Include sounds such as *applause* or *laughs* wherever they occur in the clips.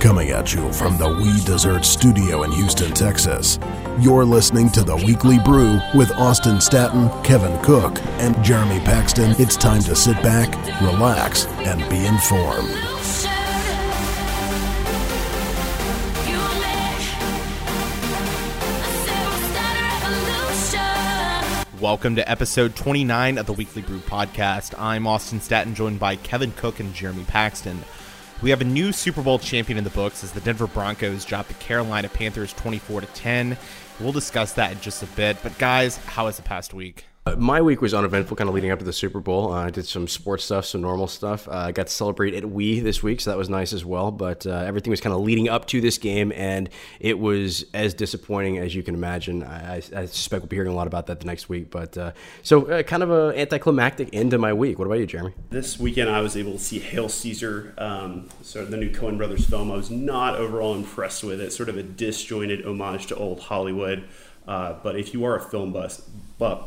Coming at you from the We Dessert Studio in Houston, Texas. You're listening to the Weekly Brew with Austin Staton, Kevin Cook, and Jeremy Paxton. It's time to sit back, relax, and be informed. Welcome to episode 29 of the Weekly Brew podcast. I'm Austin Staton, joined by Kevin Cook and Jeremy Paxton. We have a new Super Bowl champion in the books as the Denver Broncos drop the Carolina Panthers 24 to 10. We'll discuss that in just a bit. But guys, how was the past week? Uh, my week was uneventful, kind of leading up to the Super Bowl. Uh, I did some sports stuff, some normal stuff. Uh, I got to celebrate at Wii this week, so that was nice as well. But uh, everything was kind of leading up to this game, and it was as disappointing as you can imagine. I, I suspect we'll be hearing a lot about that the next week. But uh, so, uh, kind of an anticlimactic end to my week. What about you, Jeremy? This weekend, I was able to see Hail Caesar, um, sort of the new Coen Brothers film. I was not overall impressed with it. Sort of a disjointed homage to old Hollywood. but if you are a film bus, but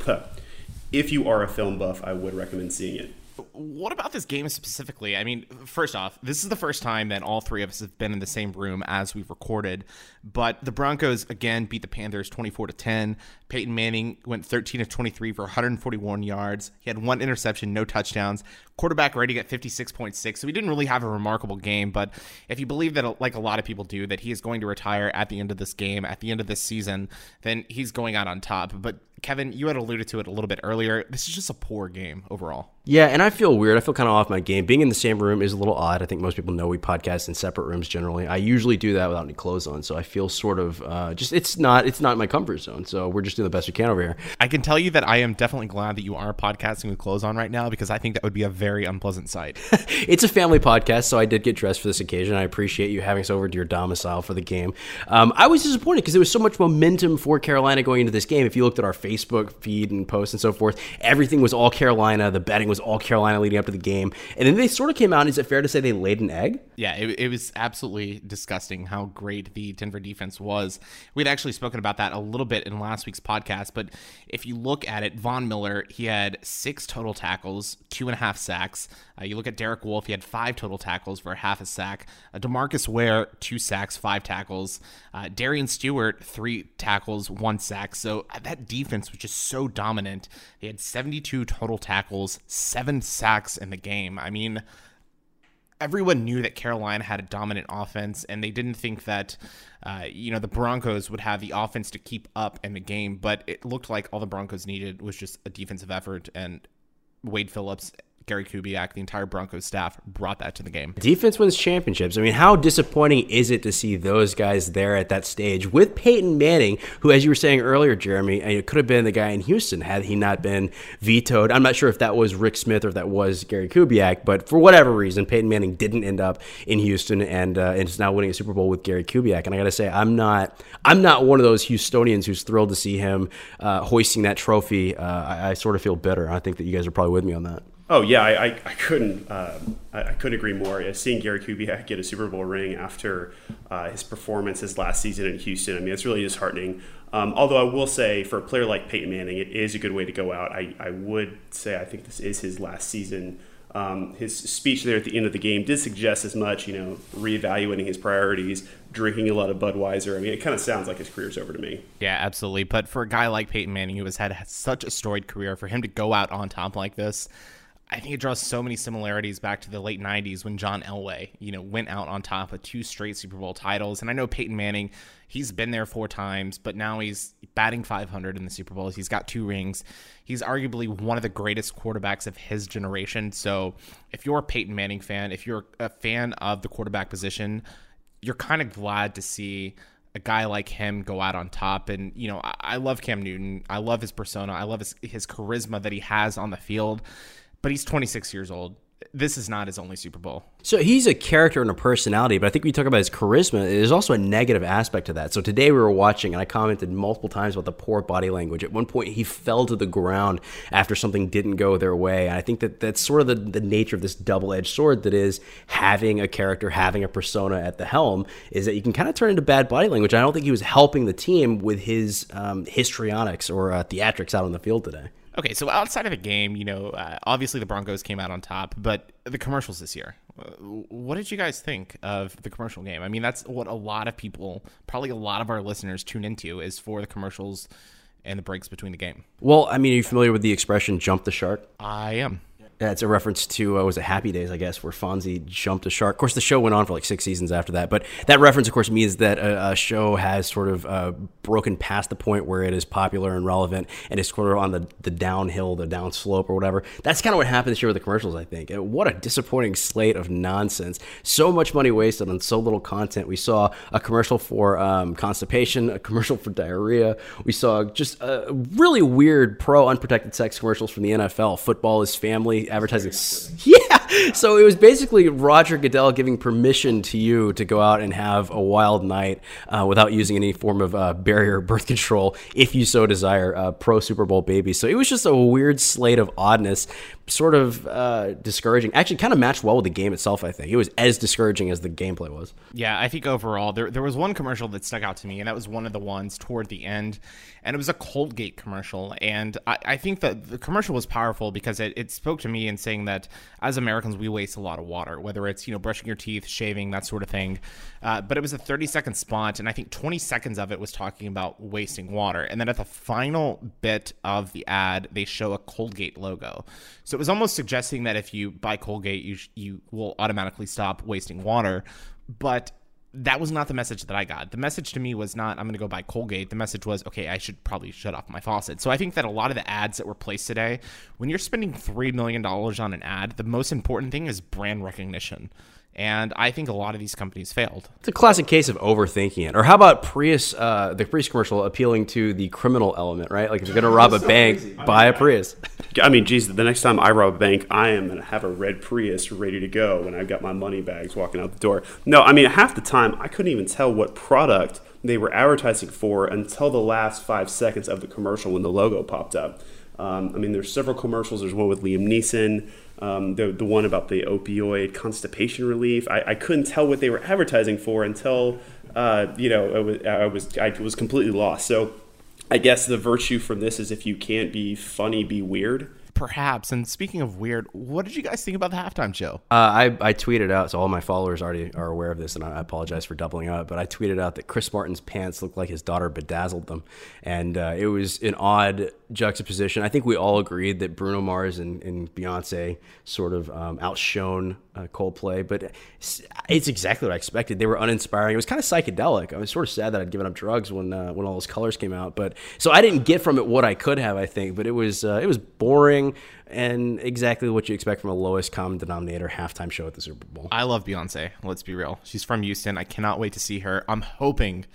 if you are a film buff, I would recommend seeing it. What about this game specifically? I mean, first off, this is the first time that all three of us have been in the same room as we've recorded. But the Broncos again beat the Panthers 24 to 10. Peyton Manning went 13 of 23 for 141 yards. He had one interception, no touchdowns. Quarterback rating at 56.6. So he didn't really have a remarkable game, but if you believe that like a lot of people do that he is going to retire at the end of this game, at the end of this season, then he's going out on top. But Kevin, you had alluded to it a little bit earlier. This is just a poor game overall. Yeah, and I feel weird. I feel kind of off my game. Being in the same room is a little odd. I think most people know we podcast in separate rooms generally. I usually do that without any clothes on, so I feel sort of uh, just it's not it's not my comfort zone. So we're just doing the best we can over here. I can tell you that I am definitely glad that you are podcasting with clothes on right now because I think that would be a very unpleasant sight. *laughs* it's a family podcast, so I did get dressed for this occasion. I appreciate you having us over to your domicile for the game. Um, I was disappointed because there was so much momentum for Carolina going into this game. If you looked at our Facebook feed and posts and so forth, everything was all Carolina. The betting was all Carolina leading up to the game, and then they sort of came out. Is it fair to say they laid an egg? Yeah, it, it was absolutely disgusting how great the Denver defense was. We'd actually spoken about that a little bit in last week's podcast, but if you look at it, Von Miller, he had six total tackles, two and a half sacks. Uh, you look at Derek Wolfe, he had five total tackles for half a sack. Uh, Demarcus Ware, two sacks, five tackles. Uh, Darian Stewart, three tackles, one sack. So uh, that defense was just so dominant. They had 72 total tackles, seven sacks in the game. I mean, everyone knew that Carolina had a dominant offense, and they didn't think that, uh, you know, the Broncos would have the offense to keep up in the game. But it looked like all the Broncos needed was just a defensive effort, and Wade Phillips Gary Kubiak, the entire Broncos staff brought that to the game. Defense wins championships. I mean, how disappointing is it to see those guys there at that stage with Peyton Manning, who, as you were saying earlier, Jeremy, it could have been the guy in Houston had he not been vetoed. I'm not sure if that was Rick Smith or if that was Gary Kubiak, but for whatever reason, Peyton Manning didn't end up in Houston and, uh, and is now winning a Super Bowl with Gary Kubiak. And I got to say, I'm not I'm not one of those Houstonians who's thrilled to see him uh, hoisting that trophy. Uh, I, I sort of feel bitter. I think that you guys are probably with me on that. Oh yeah, I, I, I couldn't uh, I, I, couldn't agree more. Seeing Gary Kubiak get a Super Bowl ring after uh, his performances last season in Houston, I mean, it's really disheartening. Um, although I will say, for a player like Peyton Manning, it is a good way to go out. I, I would say I think this is his last season. Um, his speech there at the end of the game did suggest as much, you know, reevaluating his priorities, drinking a lot of Budweiser. I mean, it kind of sounds like his career's over to me. Yeah, absolutely. But for a guy like Peyton Manning, who has had such a storied career, for him to go out on top like this, I think it draws so many similarities back to the late '90s when John Elway, you know, went out on top of two straight Super Bowl titles. And I know Peyton Manning, he's been there four times, but now he's batting 500 in the Super Bowls. He's got two rings. He's arguably one of the greatest quarterbacks of his generation. So if you're a Peyton Manning fan, if you're a fan of the quarterback position, you're kind of glad to see a guy like him go out on top. And, you know, I, love Cam Newton. I love his persona. I love his, his charisma that he has on the field but he's 26 years old. this is not his only Super Bowl. So he's a character and a personality, but I think we talk about his charisma. There's also a negative aspect to that. So today we were watching, and I commented multiple times about the poor body language. At one point, he fell to the ground after something didn't go their way. And I think that that's sort of the, the nature of this double edged sword that is having a character, having a persona at the helm, is that you can kind of turn into bad body language. I don't think he was helping the team with his um, histrionics or uh, theatrics out on the field today. Okay, so outside of the game, you know, uh, obviously the Broncos came out on top, but the commercials this year, uh, what did you guys think of the commercial game? I mean, that's what a lot of people, probably a lot of our listeners, tune into is for the commercials and the breaks between the game. Well, I mean, are you familiar with the expression "jump the shark"? I am. Yeah, it's a reference to uh, was it Happy Days, I guess, where Fonzie jumped a shark. Of course, the show went on for like six seasons after that, but that reference, of course, means that a, a show has sort of uh, broken past the point where it is popular and relevant, and is sort of on the, the downhill, the downslope, or whatever. That's kind of what happened this year with the commercials, I think. And what a disappointing slate of nonsense! So much money wasted on so little content. We saw a commercial for um, constipation, a commercial for diarrhea. We saw just uh, really weird pro unprotected sex commercials from the NFL. Football is family advertising. *laughs* Yeah, so it was basically Roger Goodell giving permission to you to go out and have a wild night uh, without using any form of uh, barrier birth *laughs* control, if you so desire. Uh, pro Super Bowl baby. So it was just a weird slate of oddness, sort of uh, discouraging. Actually, kind of matched well with the game itself. I think it was as discouraging as the gameplay was. Yeah, I think overall there there was one commercial that stuck out to me, and that was one of the ones toward the end, and it was a Colgate commercial, and I, I think that the commercial was powerful because it, it spoke to me in saying that as Americans we waste a lot of water, whether it's you know brushing your teeth, shaving, that sort of thing. Uh, but it was a 30 second spot, and I think 20 seconds of it was talking about wasting water, and then at the final bit of the ad they show a Colgate logo, so it was almost suggesting that if you buy Colgate you sh- you will automatically stop wasting water, but that was not the message that I got. The message to me was not I'm going to go buy Colgate. The message was okay, I should probably shut off my faucet. So I think that a lot of the ads that were placed today, when you're spending 3 million dollars on an ad, the most important thing is brand recognition. And I think a lot of these companies failed. It's a classic case of overthinking it. Or how about Prius, uh, the Prius commercial appealing to the criminal element, right? Like if you're going *laughs* to rob a bank, buy a Prius. I mean, geez, the next time I rob a bank, I am going to have a red Prius ready to go when I've got my money bags walking out the door. No, I mean, half the time, I couldn't even tell what product they were advertising for until the last five seconds of the commercial when the logo popped up. Um, I mean, there's several commercials. There's one with Liam Neeson, um, the, the one about the opioid constipation relief. I, I couldn't tell what they were advertising for until, uh, you know, I was, I was, I was completely lost. So I guess the virtue from this is if you can't be funny, be weird. Perhaps. And speaking of weird, what did you guys think about the halftime show? Uh, I, I tweeted out, so all my followers already are aware of this, and I apologize for doubling up, but I tweeted out that Chris Martin's pants looked like his daughter bedazzled them. And uh, it was an odd juxtaposition. I think we all agreed that Bruno Mars and, and Beyonce sort of um, outshone uh, Coldplay, but it's, exactly what I expected. They were uninspiring. It was kind of psychedelic. I was sort of sad that I'd given up drugs when uh, when all those colors came out, but so I didn't get from it what I could have, I think. But it was uh, it was boring and exactly what you expect from a lowest common denominator halftime show at the Super Bowl. I love Beyonce. Let's be real. She's from Houston. I cannot wait to see her. I'm hoping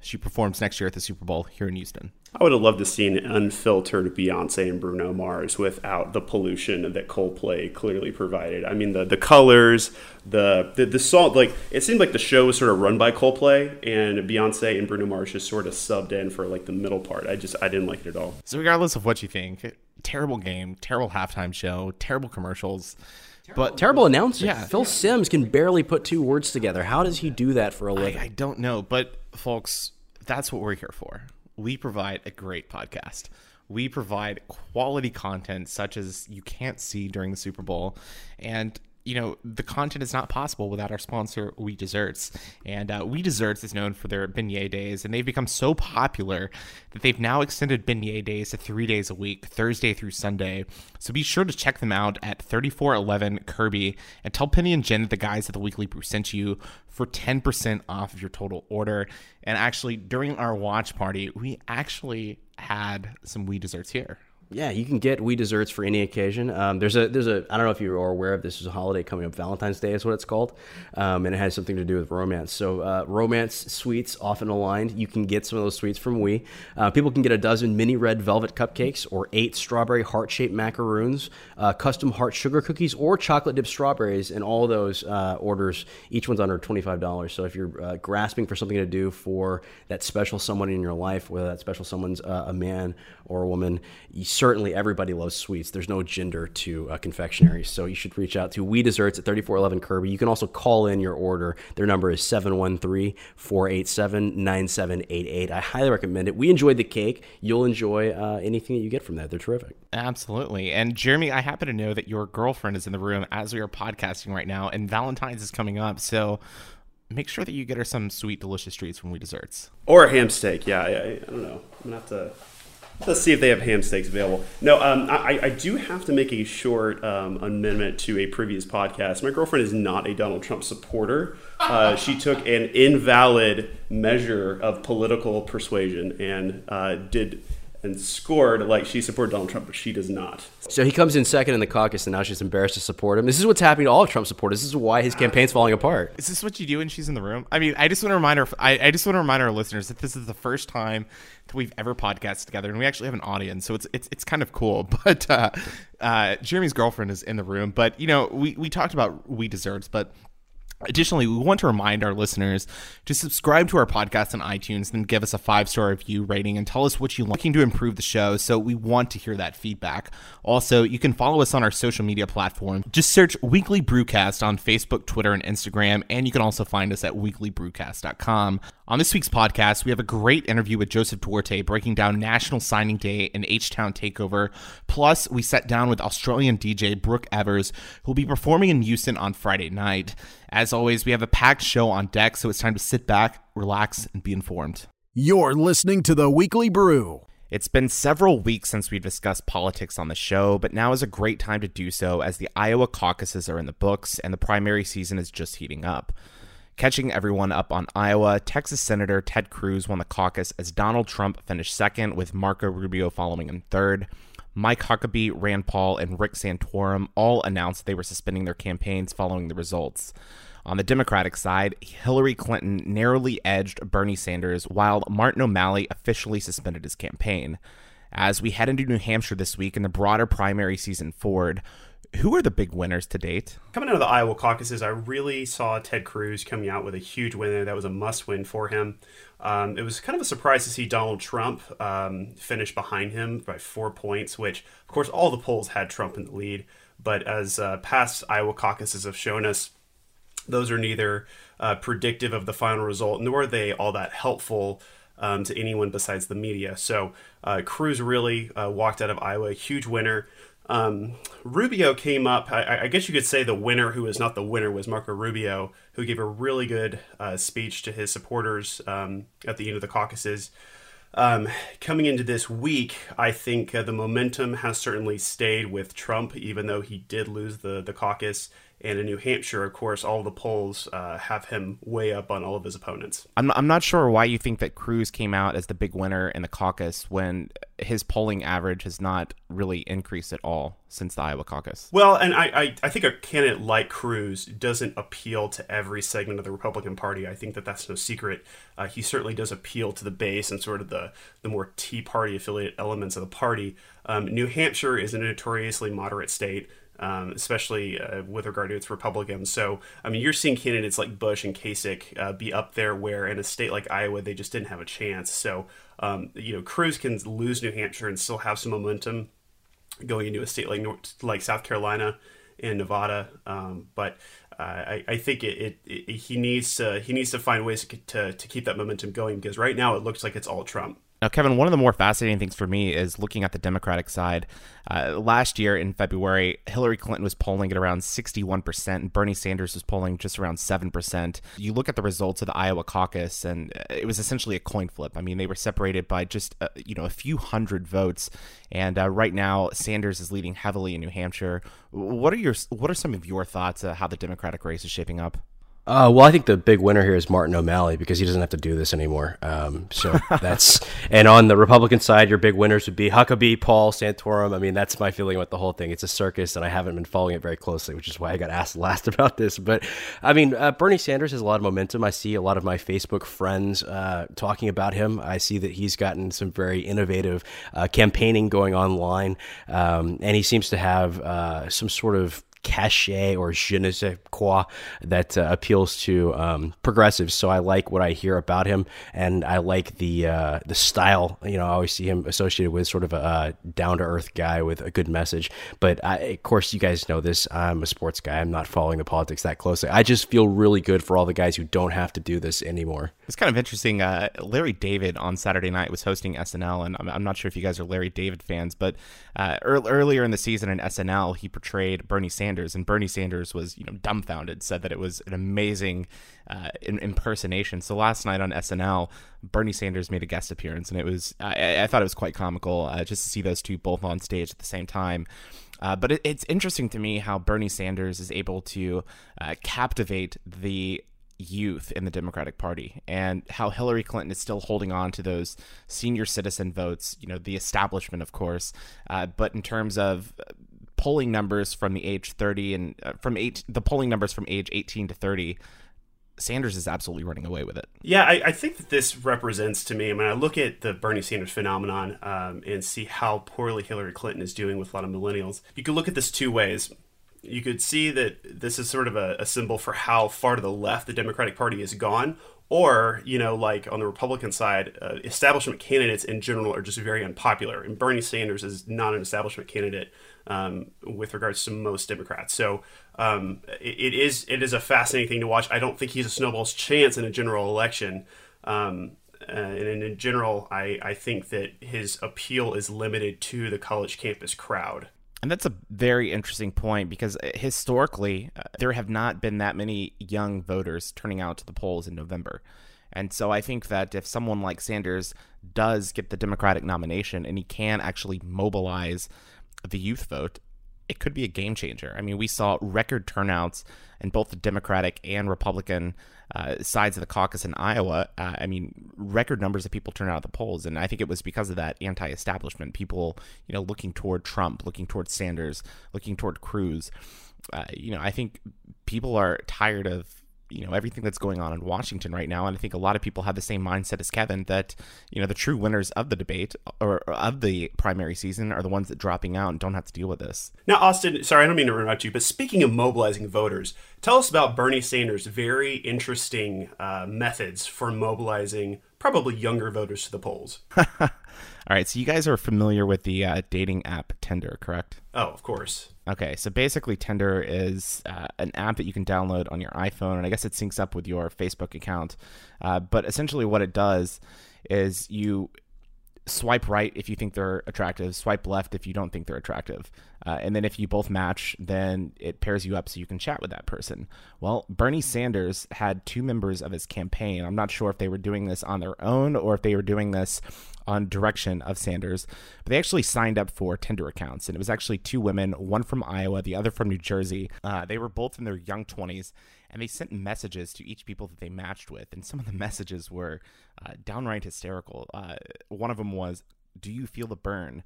she performs next year at the Super Bowl here in Houston. I would have loved to see an unfiltered Beyonce and Bruno Mars without the pollution that Coldplay clearly provided. I mean, the the colors, the the, the song, like it seemed like the show was sort of run by Coldplay, and Beyonce and Bruno Mars just sort of subbed in for like the middle part. I just I didn't like it at all. So regardless of what you think, terrible game, terrible halftime show, terrible commercials. But Terrible announcer. Yeah. Phil Simms can barely put two words together. How does he do that for a living? I, I don't know, but folks, that's what we're here for. We provide a great podcast. We provide quality content such as you can't see during the Super Bowl, and you know the content is not possible without our sponsor, We Desserts. And uh, We Desserts is known for their beignet days, and they've become so popular that they've now extended beignet days to three days a week, Thursday through Sunday. So be sure to check them out at 3411 Kirby and tell Penny and Jen that the guys at the Weekly Brew sent you for 10% off of your total order. And actually, during our watch party, we actually had some We Desserts here. Yeah, you can get we desserts for any occasion. Um, there's a there's a I don't know if you are aware of this. There's a holiday coming up. Valentine's Day is what it's called, um, and it has something to do with romance. So uh, romance sweets often aligned. You can get some of those sweets from we. Uh, people can get a dozen mini red velvet cupcakes or eight strawberry heart shaped macaroons, uh, custom heart sugar cookies, or chocolate dipped strawberries. And all those uh, orders, each one's under twenty five dollars. So if you're uh, grasping for something to do for that special someone in your life, whether that special someone's uh, a man or a woman, you certainly everybody loves sweets. There's no gender to uh, confectionery, so you should reach out to We Desserts at 3411 Kirby. You can also call in your order. Their number is 713-487-9788. I highly recommend it. We enjoyed the cake. You'll enjoy uh, anything that you get from that. They're terrific. Absolutely. And Jeremy, I happen to know that your girlfriend is in the room as we are podcasting right now, and Valentine's is coming up. So make sure that you get her some sweet, delicious treats from We Desserts. Or a ham steak. Yeah, I, I, I don't know. I'm gonna have to let's see if they have ham steaks available. No, um, I, I do have to make a short um, amendment to a previous podcast. My girlfriend is not a Donald Trump supporter. Uh, she took an invalid measure of political persuasion and uh, did and scored like she supported Donald Trump, but she does not. So he comes in second in the caucus, and now she's embarrassed to support him. This is what's happening to all of Trump's supporters. This is why his campaign's falling apart. Is this what you do when she's in the room? I mean, I just want to remind our, I, I just want to remind our listeners that this is the first time that we've ever podcasted together, and we actually have an audience, so it's it's it's kind of cool. *laughs* But uh, uh, Jeremy's girlfriend is in the room, but you know, we we talked about we desserts, but Additionally, we want to remind our listeners to subscribe to our podcast on iTunes, then give us a five star review rating and tell us what you're looking to improve the show. So we want to hear that feedback. Also, you can follow us on our social media platform. Just search Weekly Brewcast on Facebook, Twitter, and Instagram, and you can also find us at weeklybrewcast.com. On this week's podcast, we have a great interview with Joseph Duarte breaking down National Signing Day and H Town Takeover. Plus, we sat down with Australian DJ Brooke Evers, who will be performing in Houston on Friday night. As always, we have a packed show on deck, so it's time to sit back, relax, and be informed. You're listening to the Weekly Brew. It's been several weeks since we've discussed politics on the show, but now is a great time to do so as the Iowa caucuses are in the books and the primary season is just heating up. Catching everyone up on Iowa, Texas Senator Ted Cruz won the caucus as Donald Trump finished second, with Marco Rubio following in third. Mike Huckabee, Rand Paul, and Rick Santorum all announced they were suspending their campaigns following the results. On the Democratic side, Hillary Clinton narrowly edged Bernie Sanders, while Martin O'Malley officially suspended his campaign. As we head into New Hampshire this week and the broader primary season forward, who are the big winners to date? Coming out of the Iowa caucuses, I really saw Ted Cruz coming out with a huge win there. That was a must win for him. Um, it was kind of a surprise to see Donald Trump um, finish behind him by four points, which, of course, all the polls had Trump in the lead. But as uh, past Iowa caucuses have shown us, those are neither uh, predictive of the final result, nor are they all that helpful um, to anyone besides the media. So uh, Cruz really uh, walked out of Iowa a huge winner. Um, Rubio came up. I, I, guess you could say the winner, who was not the winner, was Marco Rubio, who gave a really good uh, speech to his supporters um, at the end of the caucuses. Um, coming into this week, I think uh, the momentum has certainly stayed with Trump, even though he did lose the the caucus. And in New Hampshire, of course, all the polls uh, have him way up on all of his opponents. I'm, I'm not sure why you think that Cruz came out as the big winner in the caucus when his polling average has not really increased at all since the Iowa caucus. Well, and I, I, I think a candidate like Cruz doesn't appeal to every segment of the Republican Party. I think that that's no secret. Uh, he certainly does appeal to the base and sort of the, the more Tea Party affiliated elements of the party. Um, New Hampshire is a notoriously moderate state um, especially uh, with regard to its Republicans. So, I mean, you're seeing candidates like Bush and Kasich uh, be up there where in a state like Iowa, they just didn't have a chance. So, um, you know, Cruz can lose New Hampshire and still have some momentum going into a state like North, like South Carolina and Nevada. Um, but uh, I, I, think it, it, it, he needs to he needs to find ways to, to, to keep that momentum going because right now it looks like it's all Trump. Now, Kevin, one of the more fascinating things for me is looking at the Democratic side. Uh, last year in February, Hillary Clinton was polling at around 61%, and Bernie Sanders was polling just around 7%. You look at the results of the Iowa caucus, and it was essentially a coin flip. I mean, they were separated by just uh, you know a few hundred votes, and uh, right now Sanders is leading heavily in New Hampshire. What are your what are some of your thoughts how the Democratic race is shaping up? Uh, well, I think the big winner here is Martin O'Malley because he doesn't have to do this anymore. Um, so *laughs* that's and on the Republican side, your big winners would be Huckabee, Paul, Santorum. I mean, that's my feeling with the whole thing. It's a circus, and I haven't been following it very closely, which is why I got asked *laughs* last about this. But I mean, uh, Bernie Sanders has a lot of momentum. I see a lot of my Facebook friends uh, talking about him. I see that he's gotten some very innovative uh, campaigning going online, um, and he seems to have uh, some sort of cachet or je ne sais quoi that uh, appeals to um, progressives. So I like what I hear about him, and I like the uh, the style. You know, I always see him associated with sort of a, down to earth guy with a good message. But I, of course, you guys know this. I'm a sports guy. I'm not following the politics that closely. I just feel really good for all the guys who don't have to do this anymore. It's kind of interesting. Uh, Larry David on Saturday night was hosting SNL, and I'm, I'm, not sure if you guys are Larry David fans, but uh, earlier in the season in SNL, he portrayed Bernie Sanders and Bernie Sanders was you know dumbfounded, said that it was an amazing uh, impersonation. So last night on SNL, Bernie Sanders made a guest appearance, and it was I, I thought it was quite comical uh, just to see those two both on stage at the same time. Uh, but it, it's interesting to me how Bernie Sanders is able to uh, captivate the youth in the Democratic Party and how Hillary Clinton is still holding on to those senior citizen votes, you know, the establishment, of course. Uh, but in terms of polling numbers from the age 30 and uh, from eight, the polling numbers from age 18 to 30, Sanders is absolutely running away with it. Yeah, I, I, think that this represents to me. I mean, I look at the Bernie Sanders phenomenon um, and see how poorly Hillary Clinton is doing with a lot of millennials. You can look at this two ways. You could see that this is sort of a, a symbol for how far to the left the Democratic Party has gone, or you know like on the republican side uh, establishment candidates in general are just very unpopular and bernie sanders is not an establishment candidate um, with regards to most democrats. So um, it, it is it is a fascinating thing to watch. I don't think he's a snowball's chance in a general election. Um, uh, and in general I, I think that his appeal is limited to the college campus crowd and that's a very interesting point because uh, historically, uh, there have not been that many young voters turning out to the polls in November. And so I think that if someone like Sanders does get the Democratic nomination and he can actually mobilize the youth vote, it could be a game changer. I mean, we saw record turnouts in both the Democratic and Republican uh, sides of the caucus in Iowa. Uh, I mean, record numbers of people turned out at the polls, and I think it was because of that anti-establishment. People, you know, looking toward Trump, looking toward Sanders, looking toward Cruz. Uh, you know, I think people are tired of you know everything that's going on in Washington right now, and I think a lot of people have the same mindset as Kevin that you know the true winners of the debate or, of the primary season are the ones that dropping out and don't have to deal with this. Now, Austin, sorry, I don't mean to interrupt you, but speaking of mobilizing voters, tell us about Bernie Sanders' very interesting uh, methods for mobilizing probably younger voters to the polls. *laughs* All right, so you guys are familiar with the uh, dating app Tinder, correct? Oh, of course. Okay, so basically, Tinder is uh, an app that you can download on your iPhone, and I guess it syncs up with your Facebook account. Uh, but essentially, what it does is you swipe right if you think they're attractive, swipe left if you don't think they're attractive. Uh, and then if you both match, then it pairs you up so you can chat with that person. Well, Bernie Sanders had two members of his campaign. I'm not sure if they were doing this on their own or if they were doing this on direction of Sanders, but they actually signed up for Tinder accounts. And it was actually two women, one from Iowa, the other from New Jersey. Uh, they were both in their young 20s and they sent messages to each people that they matched with. And some of the *laughs* messages were uh, downright hysterical. Uh, one of them was, Do you feel the burn?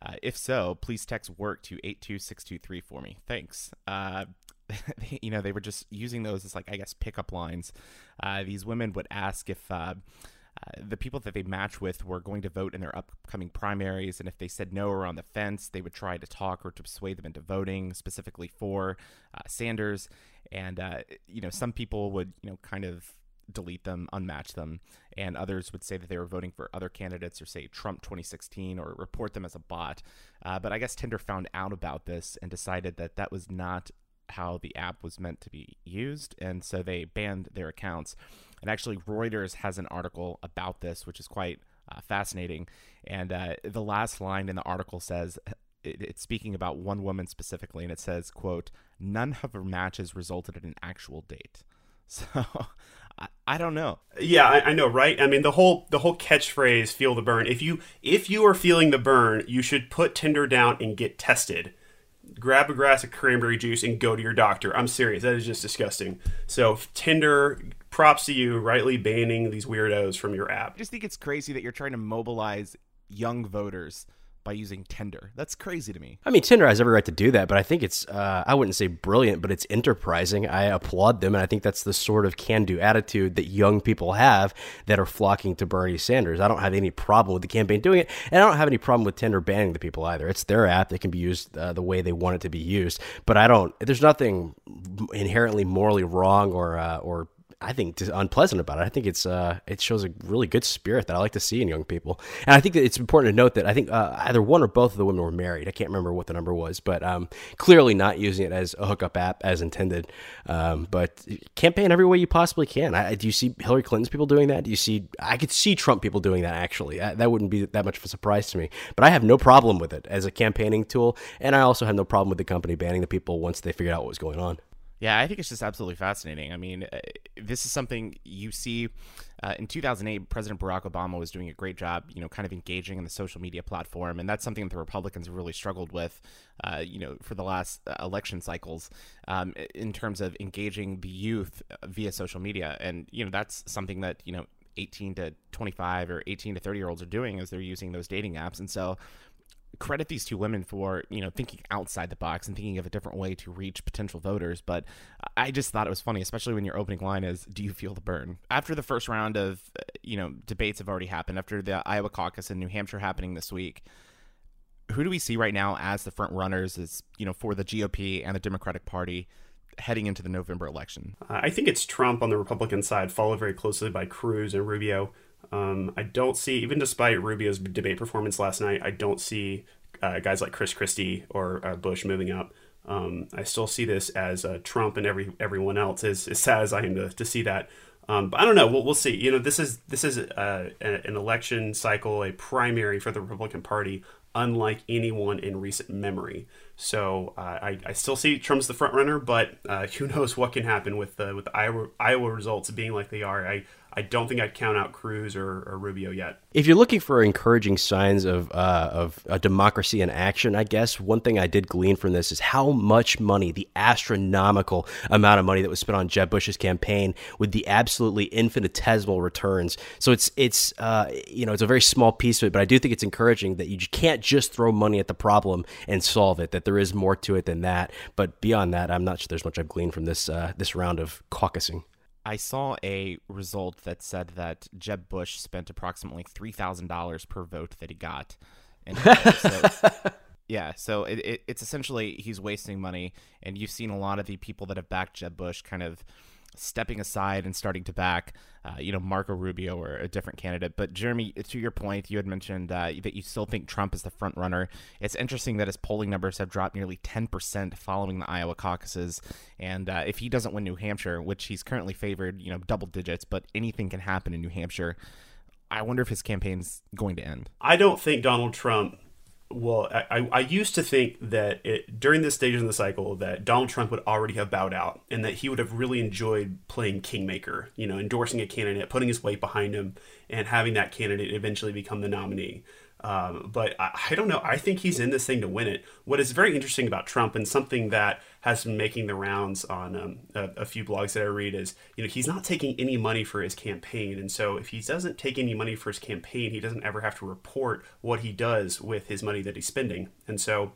Uh, if so, please text work to 82623 for me. Thanks. Uh, *laughs* you know, they were just using those as, like, I guess, pickup lines. Uh, these women would ask if. Uh, uh, the people that they match with were going to vote in their upcoming primaries, and if they said no or on the fence, they would try to talk or to persuade them into voting specifically for uh, Sanders. And you know, some people would you know kind of delete them, unmatch them, and others would say that they were voting for other candidates or say Trump 2016 or report them as a bot. Uh, but I guess Tinder found out about this and decided that that was not how the app was meant to be used, and so they banned their accounts. And actually, Reuters has an article about this, which is quite uh, fascinating. And uh, the last line in the article says, it's speaking about one woman specifically, and it says, "quote None of her matches resulted in an actual date." *laughs* So I, I don't know. Yeah, I, I, know, right? I mean, the whole the whole catchphrase "feel the burn." If you if you are feeling the burn, you should put Tinder down and get tested. grab a glass of cranberry juice and go to your doctor. I'm serious. That is just disgusting. So Tinder, props to you, rightly banning these weirdos from your app. I just think it's crazy that you're trying to mobilize young voters by using Tinder. That's crazy to me. I mean, Tinder has every right to do that, but I think it's, uh, I wouldn't say brilliant, but it's enterprising. I applaud them, and I think that's the sort of can do attitude that young people have that are flocking to Bernie Sanders. I don't have any problem with the campaign doing it, and I don't have any problem with Tinder banning the people either. It's their app, they can be used uh, the way they want it to be used, but I don't, there's nothing inherently morally wrong or, uh, or I think unpleasant about it. I think it's uh, it shows a really good spirit that I like to see in young people, and I think that it's important to note that I think uh, either one or both of the women were married. I can't remember what the number was, but um, clearly not using it as a hookup app as intended. Um, but campaign every way you possibly can. I, do you see Hillary Clinton's people doing that? Do you see? I could see Trump people doing that. Actually, I, that wouldn't be that much of a surprise to me. But I have no problem with it as a campaigning tool, and I also have no problem with the company banning the people once they figured out what was going on. Yeah, I think it's just absolutely fascinating. I mean, uh, this is something you see uh, in 2008. President Barack Obama was doing a great job, you know, kind of engaging in the social media platform, and that's something that the Republicans really struggled with, uh, you know, for the last uh, election cycles, um, in terms of engaging the youth uh, via social media, and you know, that's something that you know 18 to 25 or 18 to 30 year olds are doing as they're using those dating apps. And so credit these two women for you know thinking outside the box and thinking of a different way to reach potential voters but i just thought it was funny especially when your opening line is do you feel the burn? After the first round of uh, you know debates have already happened after the iowa caucus in new hampshire happening this week who do we see right now as the front runners is you know for the gop and the democratic party heading into the november election? I think it's trump on the republican side followed very closely by cruz and rubio um, I don't see, even despite Rubio's debate performance last night, I don't see uh, guys like Chris Christie or uh, Bush moving up. Um, I still see this as uh, Trump and every everyone else. As, as sad as I am to, to see that, um, but I don't know. We'll, we'll see. You know, this is this is uh, an election cycle, a primary for the Republican Party, unlike anyone in recent memory. So uh, I, I still see Trump's the front runner, but uh, *laughs* who knows what can happen with the with the Iowa, Iowa results being like they are. I I don't think I'd count out Cruz or, or Rubio yet. If you're looking for encouraging signs of uh, of a democracy in action, I guess one thing I did glean from this is how much money, the astronomical amount of money that was spent on Jeb Bush's campaign, with the absolutely infinitesimal returns. So it's it's uh, you know it's a very small piece of it, but I do think it's encouraging that you can't just throw money at the problem and solve it. That there is more to it than that. But beyond that, I'm not sure there's much I've gleaned from this uh, this round of caucusing. I saw a result that said that Jeb Bush spent approximately three thousand dollars per vote that he got. And so, *laughs* yeah, so it, it, it's essentially he's wasting money, and you've seen a lot of the people that have backed Jeb Bush kind of stepping aside and starting to back, uh, you know, Marco Rubio or a different candidate. But Jeremy, to your point, you had mentioned uh, that you still think Trump is the front runner. It's interesting that his polling numbers have dropped nearly 10% following the Iowa caucuses. And uh, if he doesn't win New Hampshire, which he's currently favored, you know, double digits, but anything can happen in New Hampshire. I wonder if his campaign's going to end. I don't think Donald Trump well, I, I used to think that it, during this stage in the cycle that Donald Trump would already have bowed out and that he would have really enjoyed playing kingmaker, you know, endorsing a candidate, putting his weight behind him, and having that candidate eventually become the nominee. Um, but I, I, don't know. I think he's in this thing to win it. What is very interesting about Trump and something that has been making the rounds on um, a, a, few blogs that I read is, you know, he's not taking any money for his campaign. And so if he doesn't take any money for his campaign, he doesn't ever have to report what he does with his money that he's spending. And so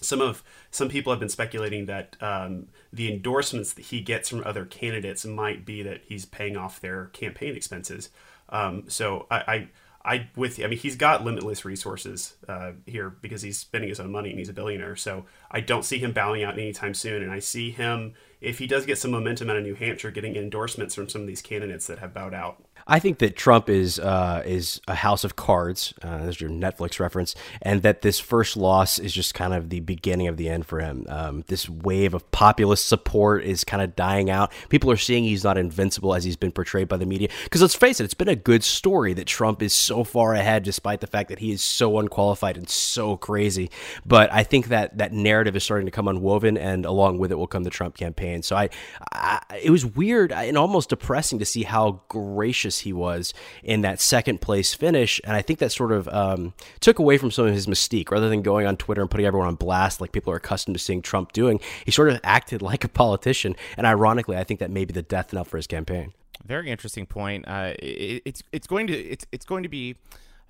some of some people have been speculating that um, the endorsements that he gets from other candidates might be that he's paying off their campaign expenses. Um, so I, I I with I mean he's got limitless resources uh, here because he's spending his own money and he's a billionaire. So I don't see him bowing out anytime soon, and I see him if he does get some momentum out of New Hampshire, getting endorsements from some of these candidates that have bowed out. I think that Trump is uh, is a house of cards. Uh, there's your Netflix reference, and that this first loss is just kind of the beginning of the end for him. Um, this wave of populist support is kind of dying out. People are seeing he's not invincible as he's been portrayed by the media. Because let's face it, it's been a good story that Trump is so far ahead, despite the fact that he is so unqualified and so crazy. But I think that that narrative is starting to come unwoven, and along with it will come the Trump campaign. So I, I it was weird and almost depressing to see how gracious as he was in that second place finish. And I think that sort of um, took away from some of his mystique. Rather than going on Twitter and putting everyone on blast like people are accustomed to seeing Trump doing, he sort of acted *laughs* like a politician. And ironically, I think that may be the death knell for his campaign. Very interesting point. Uh, it, it's it's going to it's it's going to be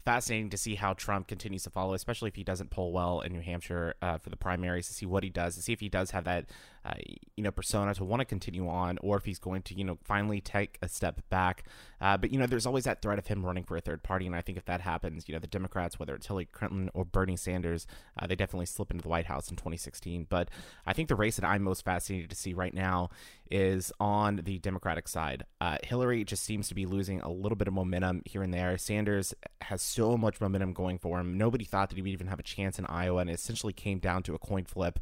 fascinating to see how Trump continues to follow, especially if he doesn't poll well in New Hampshire uh, for the primaries, to see what he does, to see if he does have that, uh, you know, persona to want to continue on, or if he's going to, you know, finally take a step back. Uh, but you know, there's always that threat of him running for a third party, and I think if that happens, you know, the Democrats, whether it's Hillary Clinton or Bernie Sanders, uh, they definitely slip into the White House in 2016. But I think the race that I'm most fascinated to see right now is on the Democratic side. Uh, Hillary just seems to be losing a little bit of momentum here and there. Sanders has so much momentum going for him. Nobody thought that he would even have a chance in Iowa, and it essentially came down to a coin flip.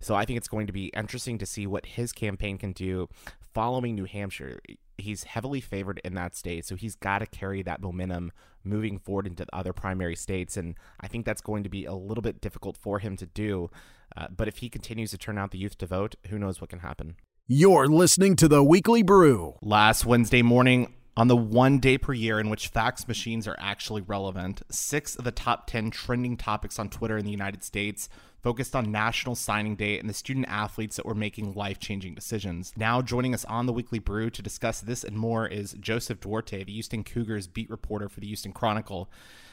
So I think it's going to be interesting to see what his campaign can do following New Hampshire. He's heavily favored in that state, so he's got to carry that momentum moving forward into the other primary states, and I think that's going to be a little bit difficult for him to do. Uh, but if he continues to turn out the youth to vote, who knows what can happen. You're listening to the Weekly Brew. Last Wednesday morning, on the one day per year in which fax machines are actually relevant, six of the top 10 trending topics on Twitter in the United States focused on National Signing Day and the student athletes that were making life changing decisions. Now, joining us on the Weekly Brew to discuss this and more is Joseph Duarte, the Houston Cougars beat reporter for the Houston Chronicle.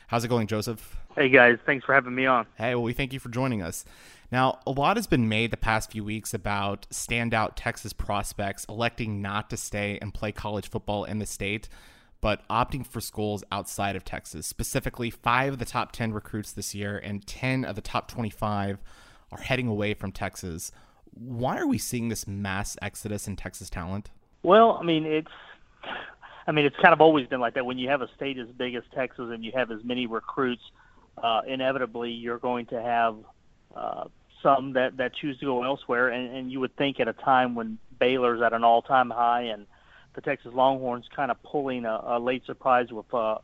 How's it going, Joseph? Hey, guys. Thanks for having me on. Hey, well, we thank you for joining us. Now, a lot has been made the past few weeks about standout Texas prospects electing not to stay and play college football in the state, but opting for schools outside of Texas. Specifically, five of the top 10 recruits this year and 10 of the top 25 are heading away from Texas. Why are we seeing this mass exodus in Texas talent? Well, I mean, it's. I mean, it's kind of always been like that. When you have a state as big as Texas and you have as many recruits, uh, inevitably you're going to have uh, some that that choose to go elsewhere, and, and you would think at a time when Baylor's at an all-time high and the Texas Longhorns kind of pulling a, a late surprise with uh,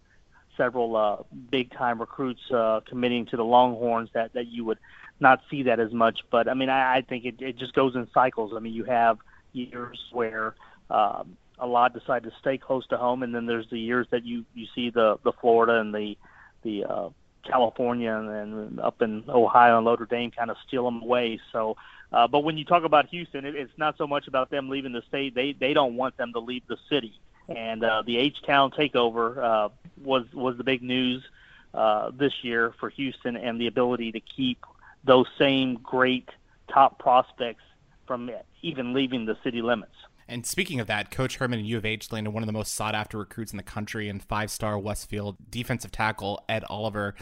several uh, big-time recruits uh, committing to the Longhorns, that that you would not see that as much. But I mean, I, I think it, it just goes in cycles. I mean, you have years where um, a lot decide to stay close to home, and then there's the years that you you see the the Florida and the the uh, California and, and up in Ohio and Notre Dame kind of steal them away. So, uh, but when you talk about Houston, it, it's not so much about them leaving the state. They they don't want them to leave the city. And uh, the H Town takeover uh, was was the big news uh, this year for Houston, and the ability to keep those same great top prospects from even leaving the city limits. And speaking of that, Coach Herman and U of H landed one of the most sought after recruits in the country and five star Westfield defensive tackle Ed Oliver.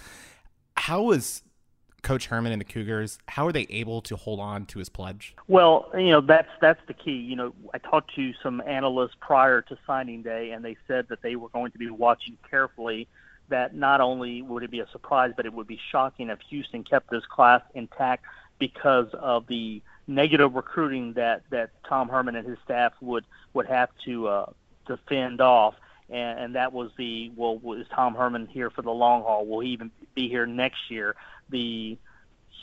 How was Coach Herman and the Cougars, how are they able to hold on to his pledge? Well, you know that's that's the key. You know, I talked to some analysts prior to signing day, and they said that they were going to be watching carefully. That not only would it be a surprise, but it would be shocking if Houston kept this class intact because of the negative recruiting that that Tom Herman and his staff would would have to uh, to fend off. And, and that was the well, is Tom Herman here for the long haul? Will he even be here next year? The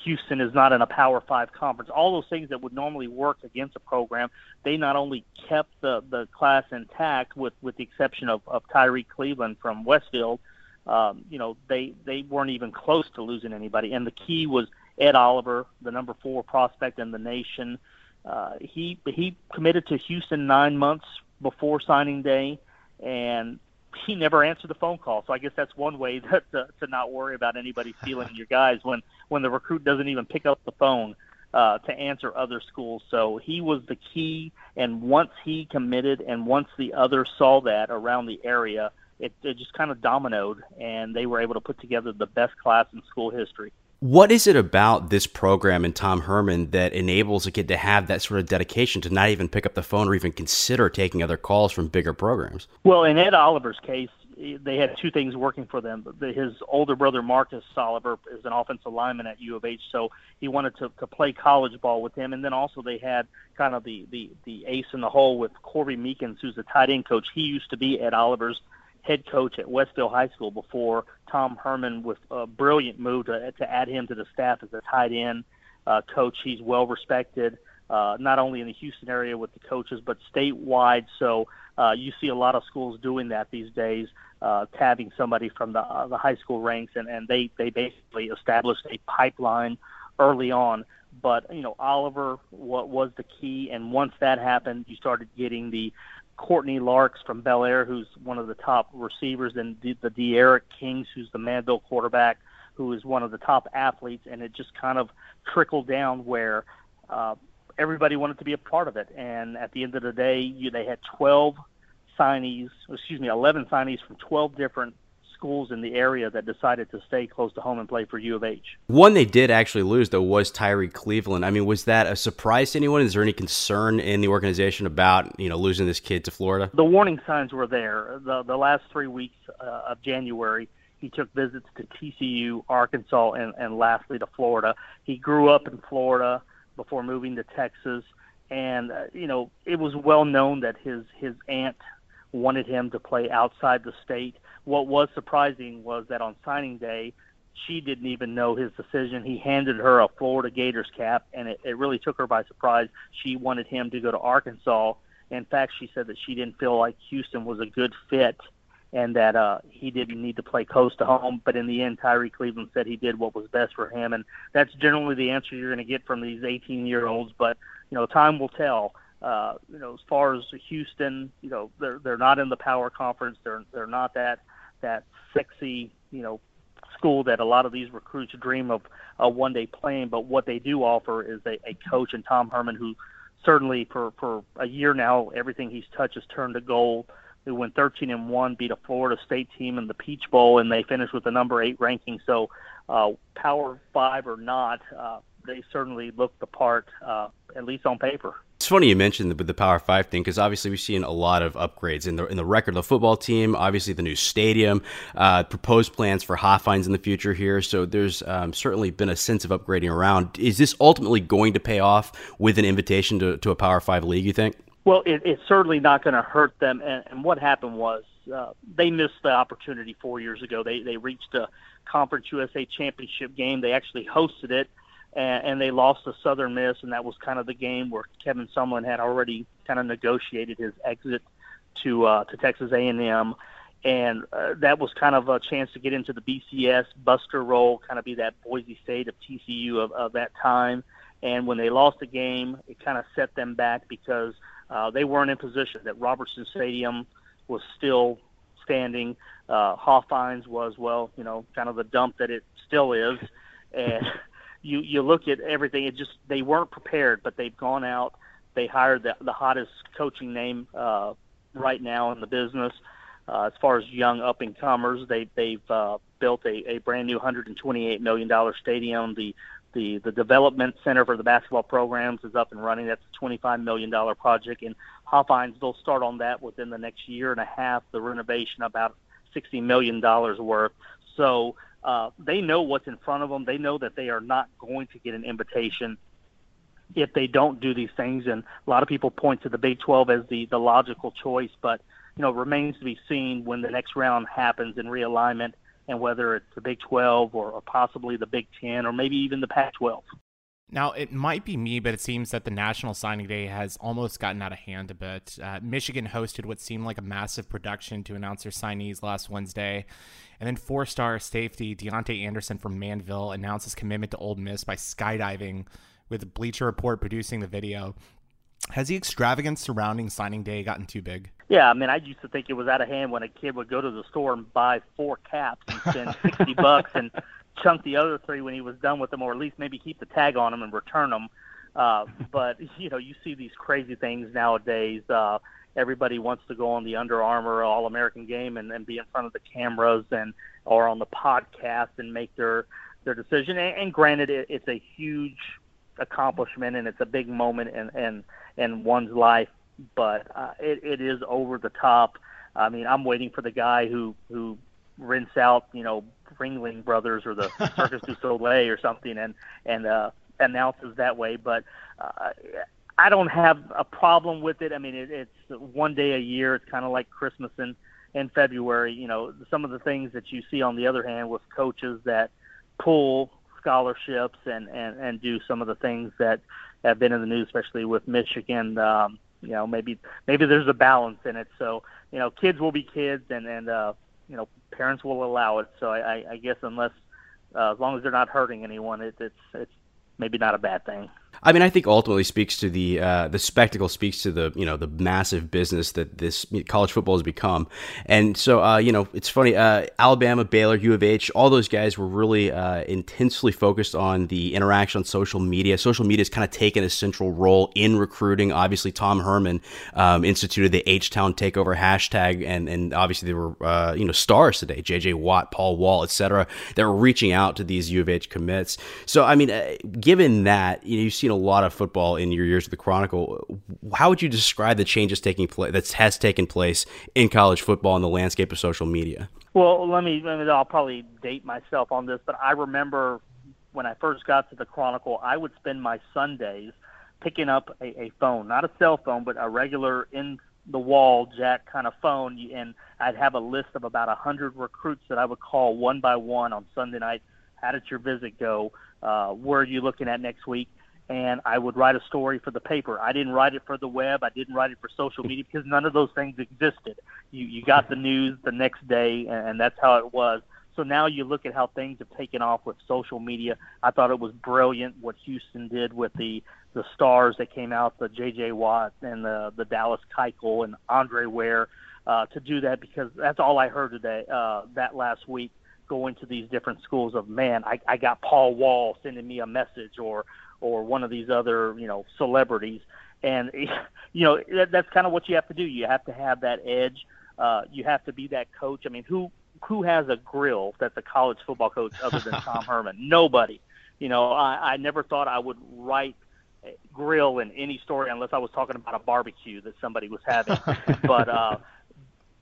Houston is not in a Power Five conference. All those things that would normally work against a program, they not only kept the the class intact, with with the exception of of Tyrie Cleveland from Westfield. Um, you know, they they weren't even close to losing anybody. And the key was Ed Oliver, the number four prospect in the nation. Uh, he he committed to Houston nine months before signing day, and he never answered the phone call. So I guess that's one way *laughs* that, to, to not worry about anybody stealing your guys when when the recruit doesn't even pick up the phone uh, to answer other schools. So he was the key, and once he committed, and once the others saw that around the area, it, it just kind of dominoed, and they were able to put together the best class in school history. What is it about this program and Tom Herman that enables a kid to have that sort of dedication to not even pick up the phone or even consider taking other calls from bigger programs? Well, in Ed Oliver's case, they had two things working for them. His older brother Marcus Oliver is an offensive lineman at U of H, so he wanted to, to play college ball with him. And then also they had kind of the the the ace in the hole with Corby Meekins, who's the tight end coach. He used to be Ed Oliver's head coach at Westfield High School before Tom Herman, with a brilliant move to, to add him to the staff as a tight end uh, coach. He's well respected. uh, not only in the Houston area with the coaches, but statewide. So uh, you see a lot of schools doing that these days, uh, tabbing somebody from the uh, the high school ranks, and, and they they basically established a pipeline early on. But you know, Oliver, what was the key? And once that happened, you started getting the Courtney Larks from Bellaire, who's one of the top receivers, and the, the D'Eriq Kings, who's the Manvel quarterback, who is one of the top athletes, and it just kind of trickled down where uh, everybody wanted to be a part of it. And at the end of the day, you, they had 12 signees, excuse me, 11 signees from 12 different schools in the area that decided to stay close to home and play for U of H. One they did actually lose, though, was Tyrie Cleveland. I mean, was that a surprise to anyone? Is there any concern in the organization about you know losing this kid to Florida? The warning signs were there. The the last three weeks uh, of January, he took visits to TCU, Arkansas, and, and lastly to Florida. He grew up in Florida before moving to Texas, and uh, you know it was well known that his his aunt wanted him to play outside the state. What was surprising was that on signing day, she didn't even know his decision. He handed her a Florida Gators cap, and it, it really took her by surprise. She wanted him to go to Arkansas. In fact, she said that she didn't feel like Houston was a good fit and that uh, he didn't need to play close to home. But in the end, Tyrie Cleveland said he did what was best for him, and that's generally the answer you're going to get from these 18 year olds. But you know, time will tell. Uh, you know, as far as Houston, you know, they're they're not in the power conference. They're they're not that that sexy, you know, school that a lot of these recruits dream of uh, one day playing. But what they do offer is a, a coach and Tom Herman who certainly for for a year now everything he's touched has turned to gold who went 13 and one, beat a Florida State team in the Peach Bowl, and they finished with a number eight ranking. So, uh, Power Five or not, uh, they certainly look the part, uh, at least on paper. It's funny you mentioned the, the Power Five thing because obviously we've seen a lot of upgrades in the in the record of the football team. Obviously, the new stadium, uh, proposed plans for Hofheinz in the future here. So there's um, certainly been a sense of upgrading around. Is this ultimately going to pay off with an invitation to, to a Power Five league? You think? Well, it, it's certainly not going to hurt them. And, and what happened was uh, they missed the opportunity four years ago. They they reached a Conference USA championship game. They actually hosted it, and, and they lost to Southern Miss, and that was kind of the game where Kevin Sumlin had already kind of negotiated his exit to uh, to Texas A&M. And uh, that was kind of a chance to get into the BCS Buster role, kind of be that Boise State of TCU of, of that time. And when they lost the game, it kind of set them back because uh, they weren't in position. That Robertson Stadium was still standing. Uh, Hofheinz was well, you know, kind of the dump that it still is, and *laughs* you you look at everything. It just they weren't prepared, but they've gone out. They hired the, the hottest coaching name uh, right now in the business. Uh, as far as young up and comers, they they've uh, built a, a brand new 128 million dollar stadium. The the the development center for the basketball programs is up and running. That's a 25 million dollar project, and Hofheinz they'll start on that within the next year and a half. The renovation about 60 million dollars worth. So uh, they know what's in front of them. They know that they are not going to get an invitation if they don't do these things. And a lot of people point to the Big 12 as the the logical choice, but you know, remains to be seen when the next round happens in realignment and whether it's the Big 12 or, or possibly the Big 10 or maybe even the Pac 12. Now, it might be me, but it seems that the National Signing Day has almost gotten out of hand a bit. Uh, Michigan hosted what seemed like a massive production to announce their signees last Wednesday. And then four star safety Deontay Anderson from Manvel announced his commitment to Ole Miss by skydiving, with Bleacher Report producing the video. Has the extravagance surrounding signing day gotten too big? Yeah, I mean, I used to think it was out of hand when a kid would go to the store and buy four caps and spend *laughs* sixty bucks and chunk the other three when he was done with them, or at least maybe keep the tag on them and return them. Uh, *laughs* but you know, you see these crazy things nowadays. Uh, everybody wants to go on the Under Armour All American game and, and be in front of the cameras and or on the podcast and make their their decision. And, and granted, it, it's a huge accomplishment and it's a big moment in in, in one's life but uh, it, it is over the top. I mean, I'm waiting for the guy who who rinse out, you know, Ringling Brothers or the Circus du Soleil or something, and and uh, announces that way. But uh, I don't have a problem with it. I mean, it, it's one day a year. It's kind of like Christmas in in February. You know, some of the things that you see on the other hand with coaches that pull scholarships and and and do some of the things that have been in the news, especially with Michigan. Um, you know, maybe maybe there's a balance in it. So you know, kids will be kids, and and uh, you know, parents will allow it. So I, I guess unless uh, as long as they're not hurting anyone, it, it's it's maybe not a bad thing. I mean, I think ultimately speaks to the uh, the spectacle speaks to the you know the massive business that this college football has become, and so uh, you know it's funny. Uh, Alabama, Baylor, U of H, all those guys were really uh, intensely focused on the interaction on social media. Social media has kind of taken a central role in recruiting. Obviously, Tom Herman um, instituted the H Town Takeover hashtag, and and obviously there were uh, you know stars today, J.J. Watt, Paul Wall, etc. that were reaching out to these U of H commits. So I mean, uh, given that you know, you've seen a lot of football in your years at the Chronicle. How would you describe the changes taking place that has taken place in college football and the landscape of social media? Well, let me, let me. I'll probably date myself on this, but I remember when I first got to the Chronicle, I would spend my Sundays picking up a, a phone, not a cell phone, but a regular in the wall jack kind of phone, and I'd have a list of about a hundred recruits that I would call one by one on Sunday night. How did your visit go? Uh, where are you looking at next week? And I would write a story for the paper. I didn't write it for the web. I didn't write it for social media because none of those things existed. You you got the news the next day, and that's how it was. So now you look at how things have taken off with social media. I thought it was brilliant what Houston did with the the stars that came out, the J.J. Watt and the the Dallas Keuchel and Andre Ware, uh, to do that because that's all I heard today. Uh, that last week going to these different schools of man, I, I got Paul Wall sending me a message or or one of these other you know celebrities and *laughs* you know that, that's kind of what you have to do you have to have that edge uh, you have to be that coach i mean who who has a grill that's a college football coach other than tom *laughs* herman nobody you know i i never thought i would write grill in any story unless i was talking about a barbecue that somebody was having *laughs* but uh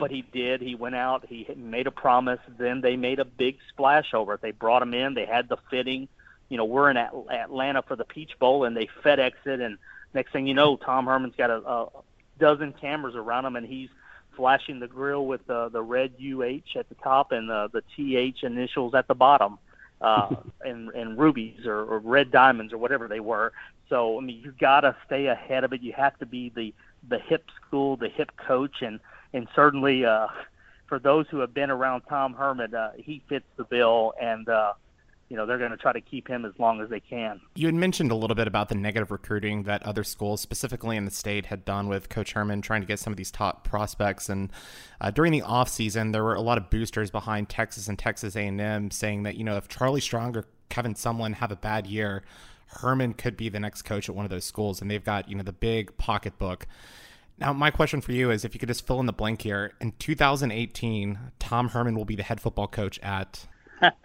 but he did. He went out. He made a promise. Then they made a big splash over it. They brought him in. They had the fitting you know, we're in Atlanta for the Peach Bowl, and they FedEx it, and next thing you know, Tom Herman's got a, a dozen cameras around him, and he's flashing the grill with the the red UH at the top and the the TH initials at the bottom, uh, *laughs* and and rubies or, or red diamonds or whatever they were. So I mean, you got to stay ahead of it. You have to be the the hip school, the hip coach, and and certainly uh, for those who have been around Tom Herman, uh, he fits the bill, and uh, you know they're going to try to keep him as long as they can. You had mentioned a little bit about the negative recruiting that other schools, specifically in the state, had done with Coach Herman trying to get some of these top prospects. And uh, during the offseason, there were a lot of boosters behind Texas and Texas A&M saying that you know if Charlie Strong or Kevin Sumlin have a bad year, Herman could be the next coach at one of those schools, and they've got you know the big pocketbook. Now, my question for you is if you could just fill in the blank here. In 2018, Tom Herman will be the head football coach at *laughs*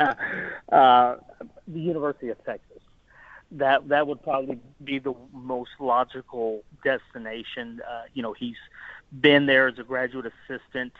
uh, the University of Texas. That that would probably be the most logical destination. Uh, you know, he's been there as a graduate assistant.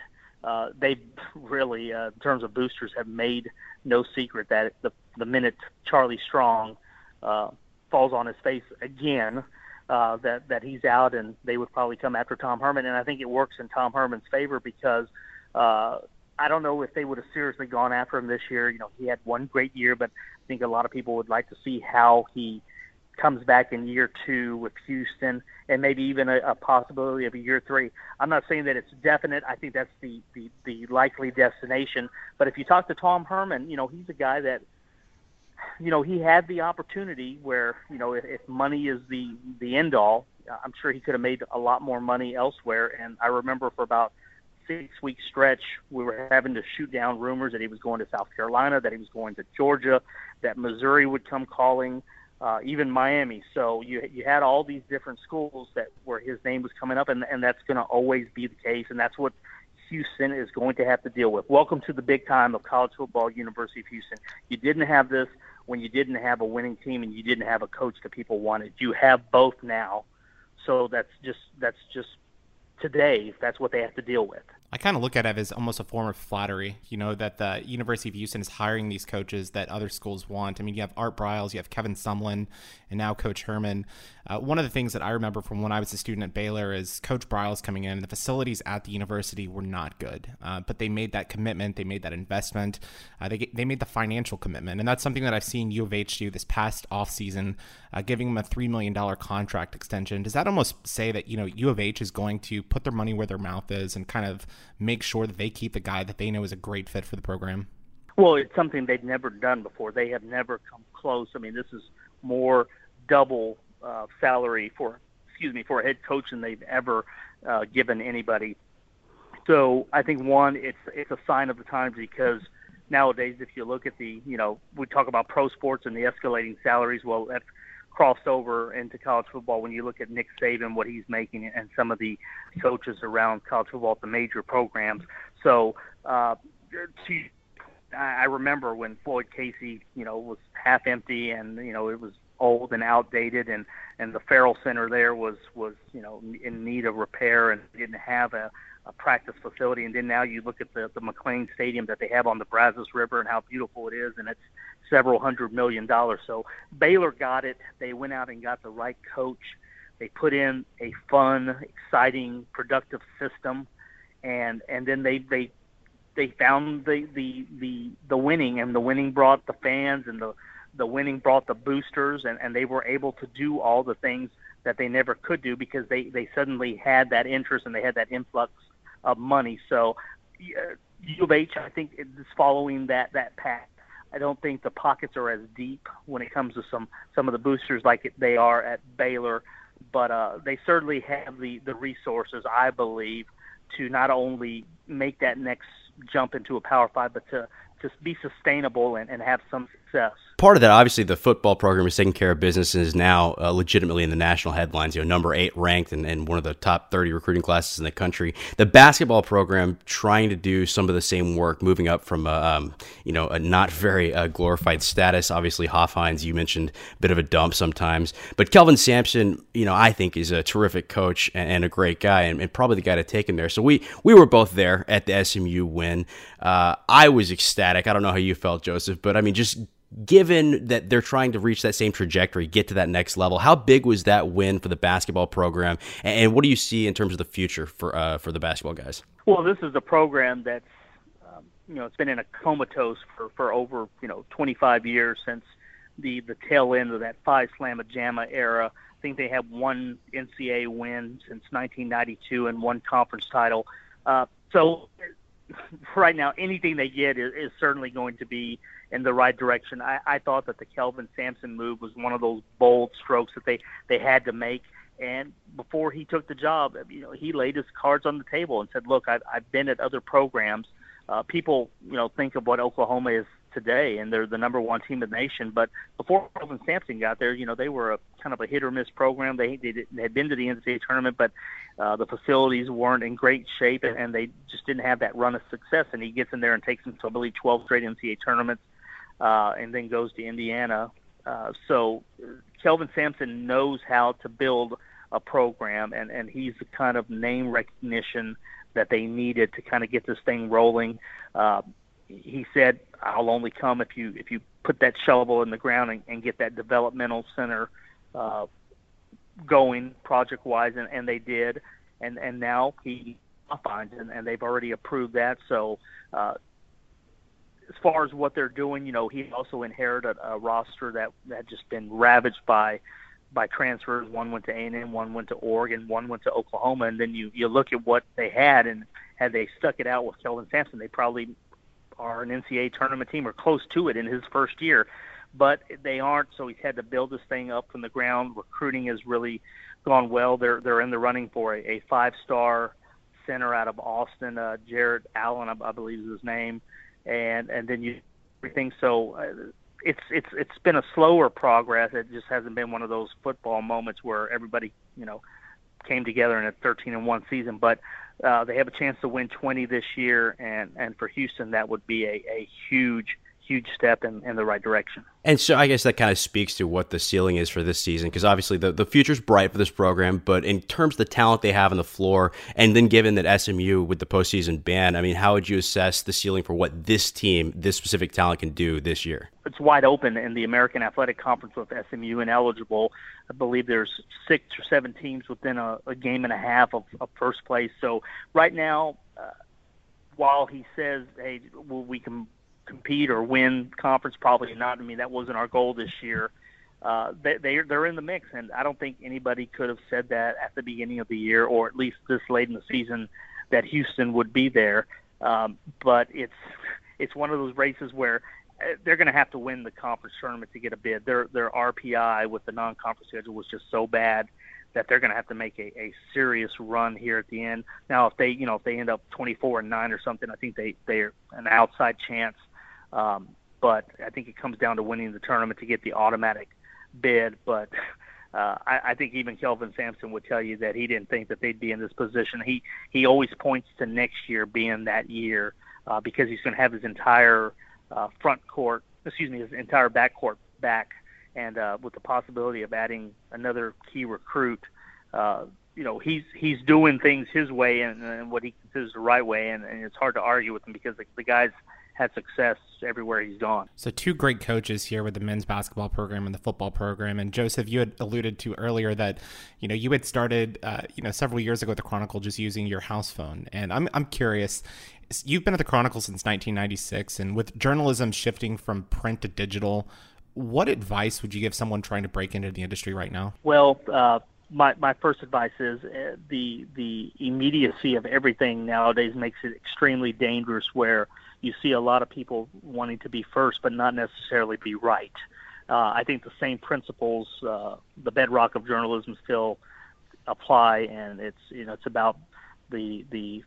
Uh, they really, uh, in terms of boosters, have made no secret that the the minute Charlie Strong uh, falls on his face again, uh, that that he's out, and they would probably come after Tom Herman. And I think it works in Tom Herman's favor because uh, I don't know if they would have seriously gone after him this year. You know, he had one great year, but I think a lot of people would like to see how he comes back in year two with Houston, and maybe even a, a possibility of a year three. I'm not saying that it's definite. I think that's the, the the likely destination. But if you talk to Tom Herman, you know, he's a guy that, you know, he had the opportunity where, you know, if, if money is the the end all, I'm sure he could have made a lot more money elsewhere. And I remember for about six week stretch, we were having to shoot down rumors that he was going to South Carolina, that he was going to Georgia, that Missouri would come calling, uh, even Miami. So you you had all these different schools that where his name was coming up, and and that's going to always be the case, and that's what Houston is going to have to deal with. Welcome to the big time of college football, University of Houston. You didn't have this when you didn't have a winning team and you didn't have a coach that people wanted. You have both now. So that's just that's just today that's what they have to deal with. I kind of look at it as almost a form of flattery, you know, that the University of Houston is hiring these coaches that other schools want. I mean, you have Art Briles, you have Kevin Sumlin, and now Coach Herman. Uh, one of the things that I remember from when I was a student at Baylor is Coach Briles coming in. The facilities at the university were not good, uh, but they made that commitment, they made that investment, uh, they they made the financial commitment, and that's something that I've seen U of H do this past offseason, uh, giving them a three million dollar contract extension. Does that almost say that you know U of H is going to put their money where their mouth is and kind of make sure that they keep the guy that they know is a great fit for the program? Well, it's something they've never done before. They have never come close. I mean, this is more double uh, salary for excuse me for a head coach than they've ever uh, given anybody. So I think one, it's it's a sign of the times because nowadays, if you look at the you know we talk about pro sports and the escalating salaries, well that's crossed over into college football when you look at Nick Saban, what he's making, and some of the coaches around college football at the major programs. So, uh, to, I remember when Floyd Casey, you know, was half empty and you know it was old and outdated, and and the Ferrell Center there was was you know in need of repair and didn't have a, a practice facility. And then now you look at the the McLane Stadium that they have on the Brazos River and how beautiful it is, and it's several hundred million dollars. So Baylor got it. They went out and got the right coach. They put in a fun, exciting, productive system, and and then they they they found the the the the winning, and the winning brought the fans, and the the winning brought the boosters, and and they were able to do all the things that they never could do because they they suddenly had that interest and they had that influx of money. So uh, U of H, I think, is following that that path I don't think the pockets are as deep when it comes to some some of the boosters like they are at Baylor, but uh, they certainly have the the resources, I believe, to not only make that next jump into a Power Five, but to to be sustainable and, and have some success part of that, obviously, the football program is taking care of business and is now uh, legitimately in the national headlines. You know, number eight ranked and, and one of the top 30 recruiting classes in the country. The basketball program trying to do some of the same work, moving up from a, um, you know, a not very uh, glorified status. Obviously, Hofheinz, you mentioned, a bit of a dump sometimes. But Kelvin Sampson, you know, I think is a terrific coach and, and a great guy and, and, probably the guy to take him there. So we, we were both there at the SMU win. Uh, I was ecstatic. I don't know how you felt, Joseph, but I mean, just given that they're trying to reach that same trajectory, get to that next level, how big was that win for the basketball program, and what do you see in terms of the future for uh, for the basketball guys? Well, this is a program that's um, you know it's been in a comatose for for over you know 25 years since the the tail end of that Phi Slama Jama era. I think they have one NCAA win since 1992 and one conference title. Uh, so *laughs* right now, anything they get is, is certainly going to be in the right direction. I, I thought that the Kelvin Sampson move was one of those bold strokes that they they had to make. And before he took the job, you know, he laid his cards on the table and said, "Look, I've, I've been at other programs. Uh, people, you know, think of what Oklahoma is today, and they're the number one team in the nation. But before Kelvin Sampson got there, you know, they were a kind of a hit or miss program. They they, they had been to the NCAA tournament, but uh, the facilities weren't in great shape, and, and they just didn't have that run of success. And he gets in there and takes them to, I believe, 12 straight NCAA tournaments uh, and then goes to Indiana. Uh, so Kelvin Sampson knows how to build a program, and, and he's the kind of name recognition that they needed to kind of get this thing rolling. Uh, he said, "I'll only come if you if you put that shovel in the ground and, and get that developmental center uh, going project wise," and, and they did. And and now he finds and, and they've already approved that. So uh, as far as what they're doing, you know, he also inherited a roster that had just been ravaged by by transfers. One went to A&M, one went to Oregon, one went to Oklahoma, and then you you look at what they had, and had they stuck it out with Kelvin Sampson, they probably are an NCAA tournament team or close to it in his first year. But they aren't, so he's had to build this thing up from the ground. Recruiting has really gone well. They're they're in the running for a, a five star center out of Austin, uh, Jarrett Allen, I, I believe is his name and and then you everything. So uh, it's it's it's been a slower progress. It just hasn't been one of those football moments where everybody you know came together in a 13 and one season. But uh, they have a chance to win 20 this year, and and for Houston that would be a, a huge huge step in, in the right direction. And so I guess that kind of speaks to what the ceiling is for this season, because obviously the, the future's bright for this program, but in terms of the talent they have on the floor, and then given that SMU with the postseason ban, I mean, how would you assess the ceiling for what this team, this specific talent can do this year? It's wide open in the American Athletic Conference with SMU ineligible. I believe there's six or seven teams within a, a game and a half of, of first place. So right now, uh, while he says, "Hey, well, we can compete or win conference," probably not. I mean, that wasn't our goal this year. Uh, they, they're they're in the mix, and I don't think anybody could have said that at the beginning of the year, or at least this late in the season, that Houston would be there. Um, but it's it's one of those races where uh, they're going to have to win the conference tournament to get a bid. Their their RPI with the non-conference schedule was just so bad that they're going to have to make a, a serious run here at the end. Now, if they you know if they end up 24 and nine or something, I think they they're an outside chance. Um, but I think it comes down to winning the tournament to get the automatic bid. But uh, I, I think even Kelvin Sampson would tell you that he didn't think that they'd be in this position. He he always points to next year being that year uh, because he's going to have his entire uh, front court, excuse me, his entire back court back and uh, with the possibility of adding another key recruit, uh, you know, he's he's doing things his way and, and what he considers the right way, and, and it's hard to argue with him because the, the guy's had success everywhere he's gone. So two great coaches here with the men's basketball program and the football program. And Joseph, you had alluded to earlier that you know you had started uh, you know several years ago at the Chronicle just using your house phone, and I'm I'm curious. You've been at the Chronicle since 1996, and with journalism shifting from print to digital, what advice would you give someone trying to break into the industry right now? Well, uh, my my first advice is uh, the the immediacy of everything nowadays makes it extremely dangerous. Where you see a lot of people wanting to be first, but not necessarily be right. Uh, I think the same principles, uh, the bedrock of journalism, still apply, and it's you know it's about the the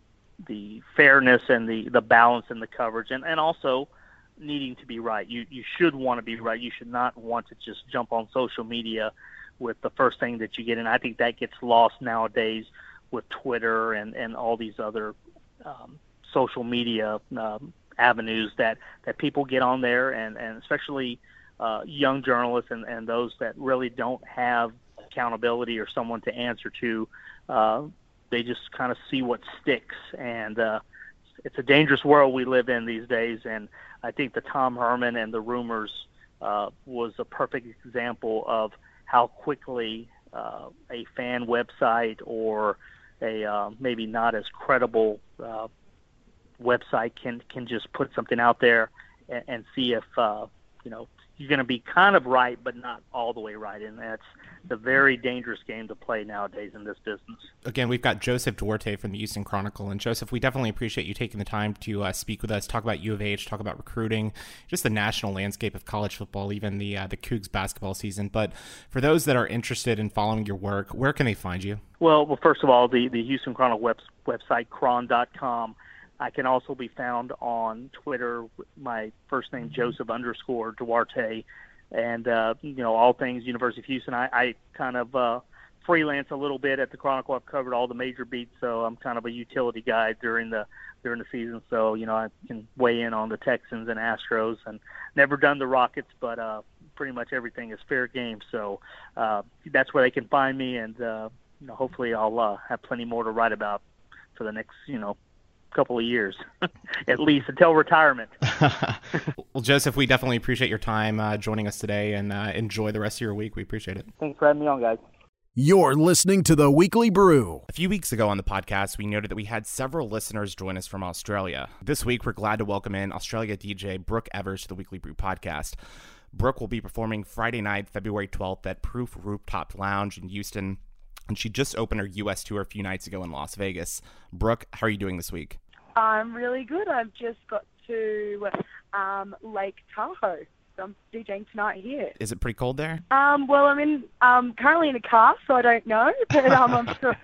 the fairness and the the balance in the coverage, and and also needing to be right. You you should want to be right. You should not want to just jump on social media with the first thing that you get. And I think that gets lost nowadays with Twitter and and all these other um, social media um, avenues that that people get on there, and and especially uh, young journalists and and those that really don't have accountability or someone to answer to. Uh, they just kind of see what sticks and. Uh, it's a dangerous world we live in these days, and I think the Tom Herman and the rumors uh, was a perfect example of how quickly uh, a fan website or a uh, maybe not as credible uh, website can can just put something out there and, and see if uh, you know you're going to be kind of right, but not all the way right, and that's a very dangerous game to play nowadays in this business. Again, we've got Joseph Duarte from the Houston Chronicle. And Joseph, we definitely appreciate you taking the time to uh, speak with us, talk about U of H, talk about recruiting, just the national landscape of college football, even the uh, the Cougs basketball season. But for those that are interested in following your work, where can they find you? Well, well, first of all, the the Houston Chronicle web, website, chron.com. I can also be found on Twitter. My first name Joseph underscore Duarte and uh, you know all things University of Houston. I, I kind of uh, freelance a little bit at the Chronicle. I've covered all the major beats, so I'm kind of a utility guy during the during the season. So you know I can weigh in on the Texans and Astros, and never done the Rockets, but uh, pretty much everything is fair game. So uh, that's where they can find me, and uh, you know hopefully I'll uh, have plenty more to write about for the next you know couple of years, *laughs* at least until retirement. *laughs* well, Joseph, we definitely appreciate your time uh, joining us today, and uh, enjoy the rest of your week. We appreciate it. Thanks for having me on, guys. You're listening to the Weekly Brew. A few weeks ago on the podcast, we noted that we had several listeners join us from Australia. This week, we're glad to welcome in Australia DJ Brooke Evers to the Weekly Brew podcast. Brooke will be performing Friday night, February 12th at Proof Rooftop Lounge in Houston and she just opened her U.S. tour a few nights ago in Las Vegas. Brooke, how are you doing this week? I'm really good. I've just got to um, Lake Tahoe. So I'm DJing tonight here. Is it pretty cold there? Um, well, I'm in um, currently in a car, so I don't know. *laughs* But um, I'm sure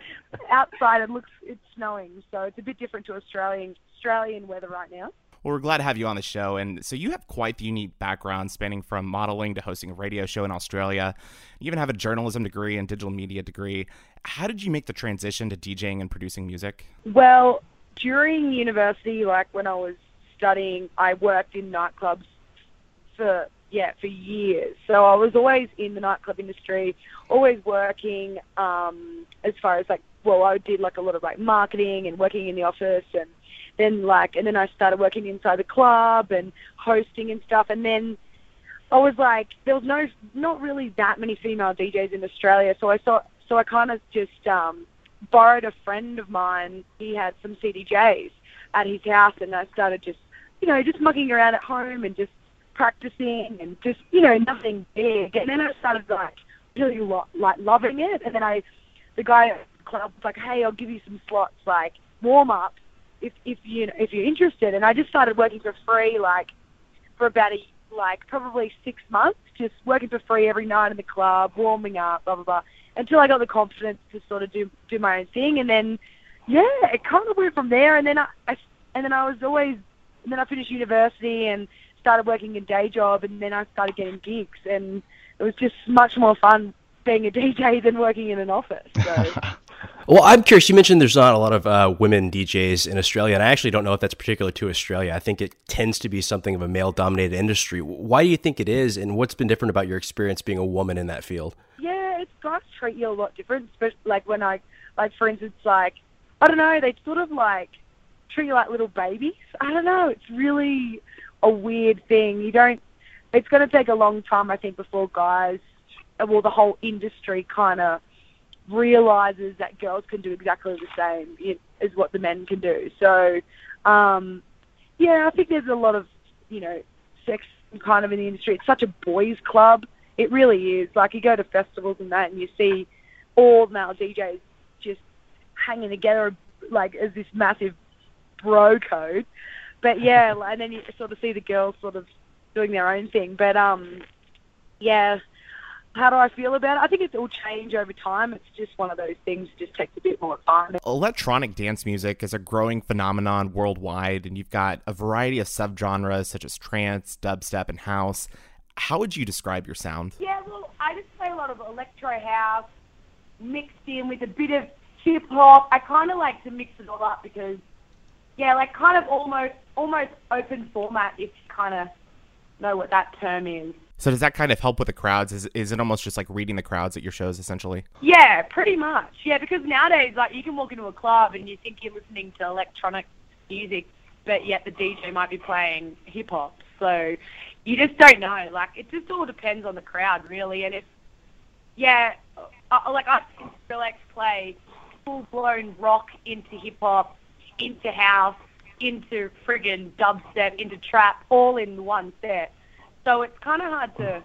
outside it looks it's snowing, so it's a bit different to Australian Australian weather right now. Well, we're glad to have you on the show. And so you have quite the unique background spanning from modeling to hosting a radio show in Australia. You even have a journalism degree and digital media degree. How did you make the transition to DJing and producing music? Well, during university, like when I was studying, I worked in nightclubs for yeah for years. So I was always in the nightclub industry, always working. Um, as far as like, well, I did like a lot of like marketing and working in the office, and then like, and then I started working inside the club and hosting and stuff, and then. I was like, there was no, not really that many female DJs in Australia, so I saw, so I kind of just um, borrowed a friend of mine. He had some CDJs at his house, and I started just, you know, just mucking around at home and just practicing and just, you know, nothing big. And then I started like really lo- like loving it. And then I, the guy at the club was like, hey, I'll give you some slots, like warm up, if if you if you're interested. And I just started working for free, like for about a like probably six months, just working for free every night in the club, warming up, blah blah blah, until I got the confidence to sort of do do my own thing, and then yeah, it kind of went from there. And then I, I and then I was always, and then I finished university and started working a day job, and then I started getting gigs, and it was just much more fun being a *laughs* DJ than working in an office. So. *laughs* Well, I'm curious. You mentioned there's not a lot of uh, women DJs in Australia, and I actually don't know if that's particular to Australia. I think it tends to be something of a male dominated industry. Why do you think it is, and what's been different about your experience being a woman in that field? Yeah, it's guys treat you a lot different, especially like when I, like for instance, like I don't know, they sort of like treat you like little babies. I don't know. It's really a weird thing. You don't. It's going to take a long time, I think, before guys, well, the whole industry kind of realizes that girls can do exactly the same as what the men can do. So, um, yeah, I think there's a lot of, you know, sex kind of in the industry. It's such a boys' club. It really is. Like you go to festivals and that, and you see all male DJs just hanging together like as this massive bro code. But yeah, *laughs* and then you sort of see the girls sort of doing their own thing. But um, yeah, how do I feel about it? I think it will change over time. It's just one of those things. It just takes a bit more time. Electronic dance music is a growing phenomenon worldwide, and you've got a variety of subgenres such as trance, dubstep, and house. How would you describe your sound? Yeah, well, I just play a lot of electro house mixed in with a bit of hip hop. I kind of like to mix it all up because, yeah, like kind of almost almost open format. If you kind of know what that term is. So does that kind of help with the crowds? Is is it almost just like reading the crowds at your shows essentially? Yeah, pretty much. Yeah, because nowadays like you can walk into a club and you think you're listening to electronic music, but yet the DJ might be playing hip hop. So you just don't know. Like it just all depends on the crowd really. And if yeah, uh, like I Skrillex play full blown rock into hip hop, into house, into friggin' dubstep, into trap, all in one set. So it's kind of hard to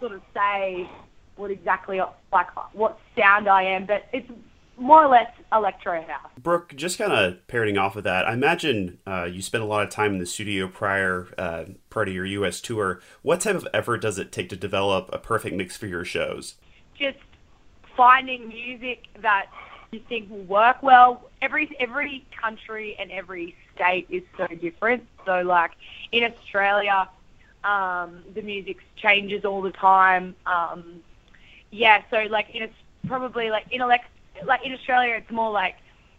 sort of say what exactly like what sound I am, but it's more or less electro house. Brooke, just kind of parroting off of that, I imagine uh, you spent a lot of time in the studio prior uh, prior to your U.S. tour. What type of effort does it take to develop a perfect mix for your shows? Just finding music that you think will work well. Every every country and every state is so different. So like in Australia, um, the music changes all the time. Um, yeah, so like in probably like in elect like in Australia, it's more like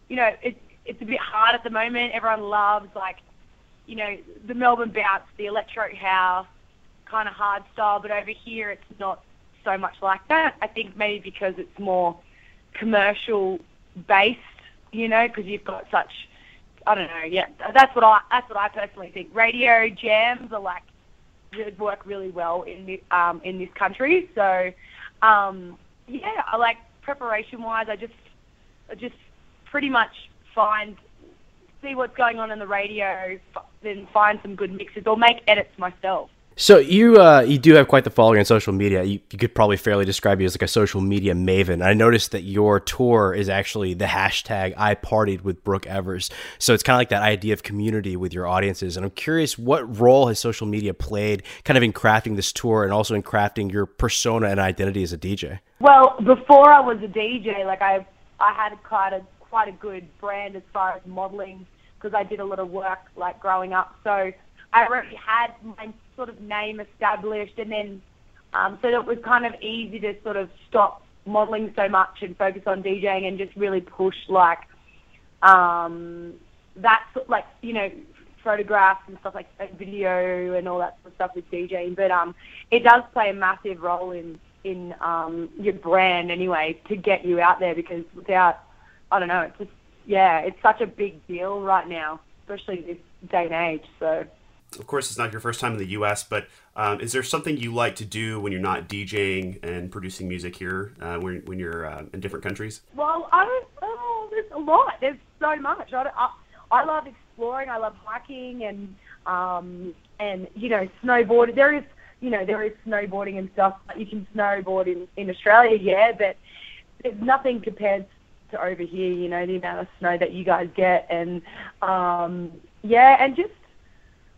you know it's it's a bit hard at the moment. Everyone loves like you know the Melbourne bounce, the electro house, kind of hard style. But over here, it's not so much like that. I think maybe because it's more commercial based, you know, because you've got such I don't know. Yeah, that's what I that's what I personally think. Radio jams are like would work really well in the, um, in this country. So um, yeah, I like preparation wise. I just I just pretty much find see what's going on in the radio, then find some good mixes or make edits myself. So you uh, you do have quite the following on social media. You, you, could probably fairly describe you as like a social media maven. I noticed that your tour is actually the hashtag I partied with Brooke Evers. So it's kind of like that idea of community with your audiences. And I'm curious, what role has social media played, kind of in crafting this tour and also in crafting your persona and identity as a DJ? Well, before I was a DJ, like I I had quite a quite a good brand as far as modeling because I did a lot of work like growing up. So I already had my sort of name established, and then um, so it was kind of easy to sort of stop modeling so much and focus on DJing and just really push like um, that, like you know, photographs and stuff like and video and all that sort of stuff with DJing. But um, it does play a massive role in in um, your brand anyway to get you out there because without, I don't know, it's just yeah, it's such a big deal right now, especially this day and age. So Of course, it's not your first time in the U.S., but um, is there something you like to do when you're not DJing and producing music here, uh, when, when you're uh, in different countries? Well, I don't. Oh, there's a lot. There's so much. I, I, I love exploring. I love hiking and um and you know snowboarding. There is you know there is snowboarding and stuff. You can snowboard in in Australia, yeah, but there's nothing compared to over here. You know the amount of snow that you guys get, and um yeah, and just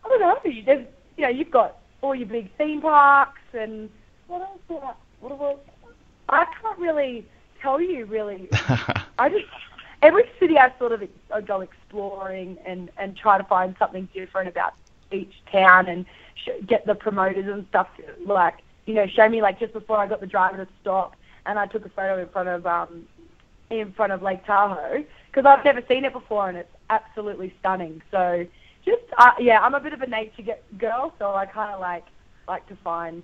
I don't know. There's you know you've got all your big theme parks and what else? What, what else? I can't really tell you really. *laughs* I just every city I sort of I go exploring and and try to find something different about each town and sh- get the promoters and stuff like you know show me like just before I got the driver to stop and I took a photo in front of um in front of Lake Tahoe because I've never seen it before and it's absolutely stunning. So just uh, yeah, I'm a bit of a nature ge- girl, so I kind of like like to find